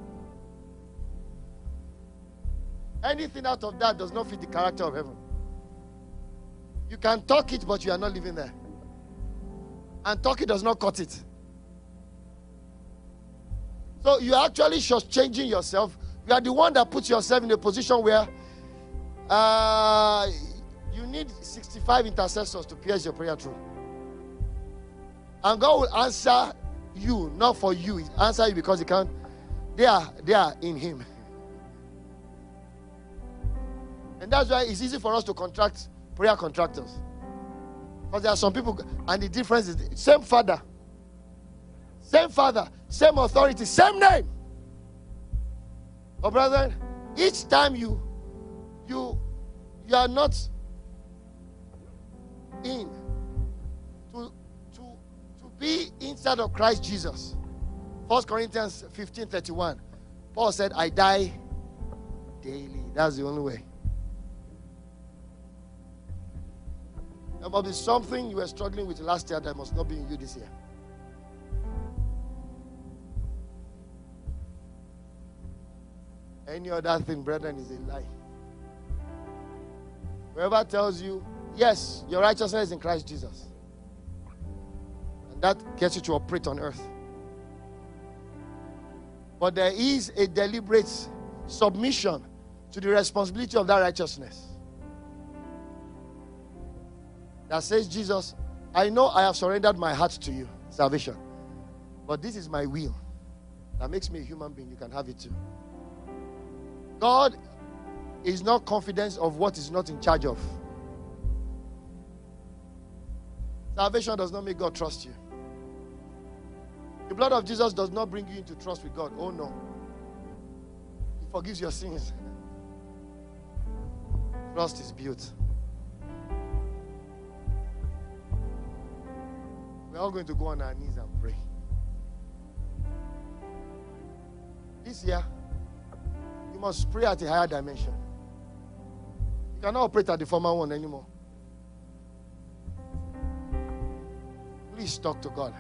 Anything out of that does not fit the character of heaven. You can talk it, but you are not living there. And talking does not cut it. So you are actually just changing yourself. You are the one that puts yourself in a position where uh, you need 65 intercessors to pierce your prayer through. And God will answer you, not for you. He answer you because he can't. They are they are in him. And that's why it's easy for us to contract prayer contractors. Because there are some people, and the difference is the same father, same father, same authority, same name. Oh, brother, each time you you you are not in be inside of Christ Jesus. First Corinthians 15 31. Paul said, I die daily. That's the only way. There must be something you were struggling with last year that must not be in you this year. Any other thing, brethren, is a lie. Whoever tells you, yes, your righteousness is in Christ Jesus, that gets you to operate on earth. But there is a deliberate submission to the responsibility of that righteousness. That says, Jesus, I know I have surrendered my heart to you, salvation. But this is my will that makes me a human being. You can have it too. God is not confident of what is not in charge of. Salvation does not make God trust you. The blood of Jesus does not bring you into trust with God. Oh no. He forgives your sins. Trust is built. We're all going to go on our knees and pray. This year, you must pray at a higher dimension. You cannot operate at the former one anymore. Please talk to God.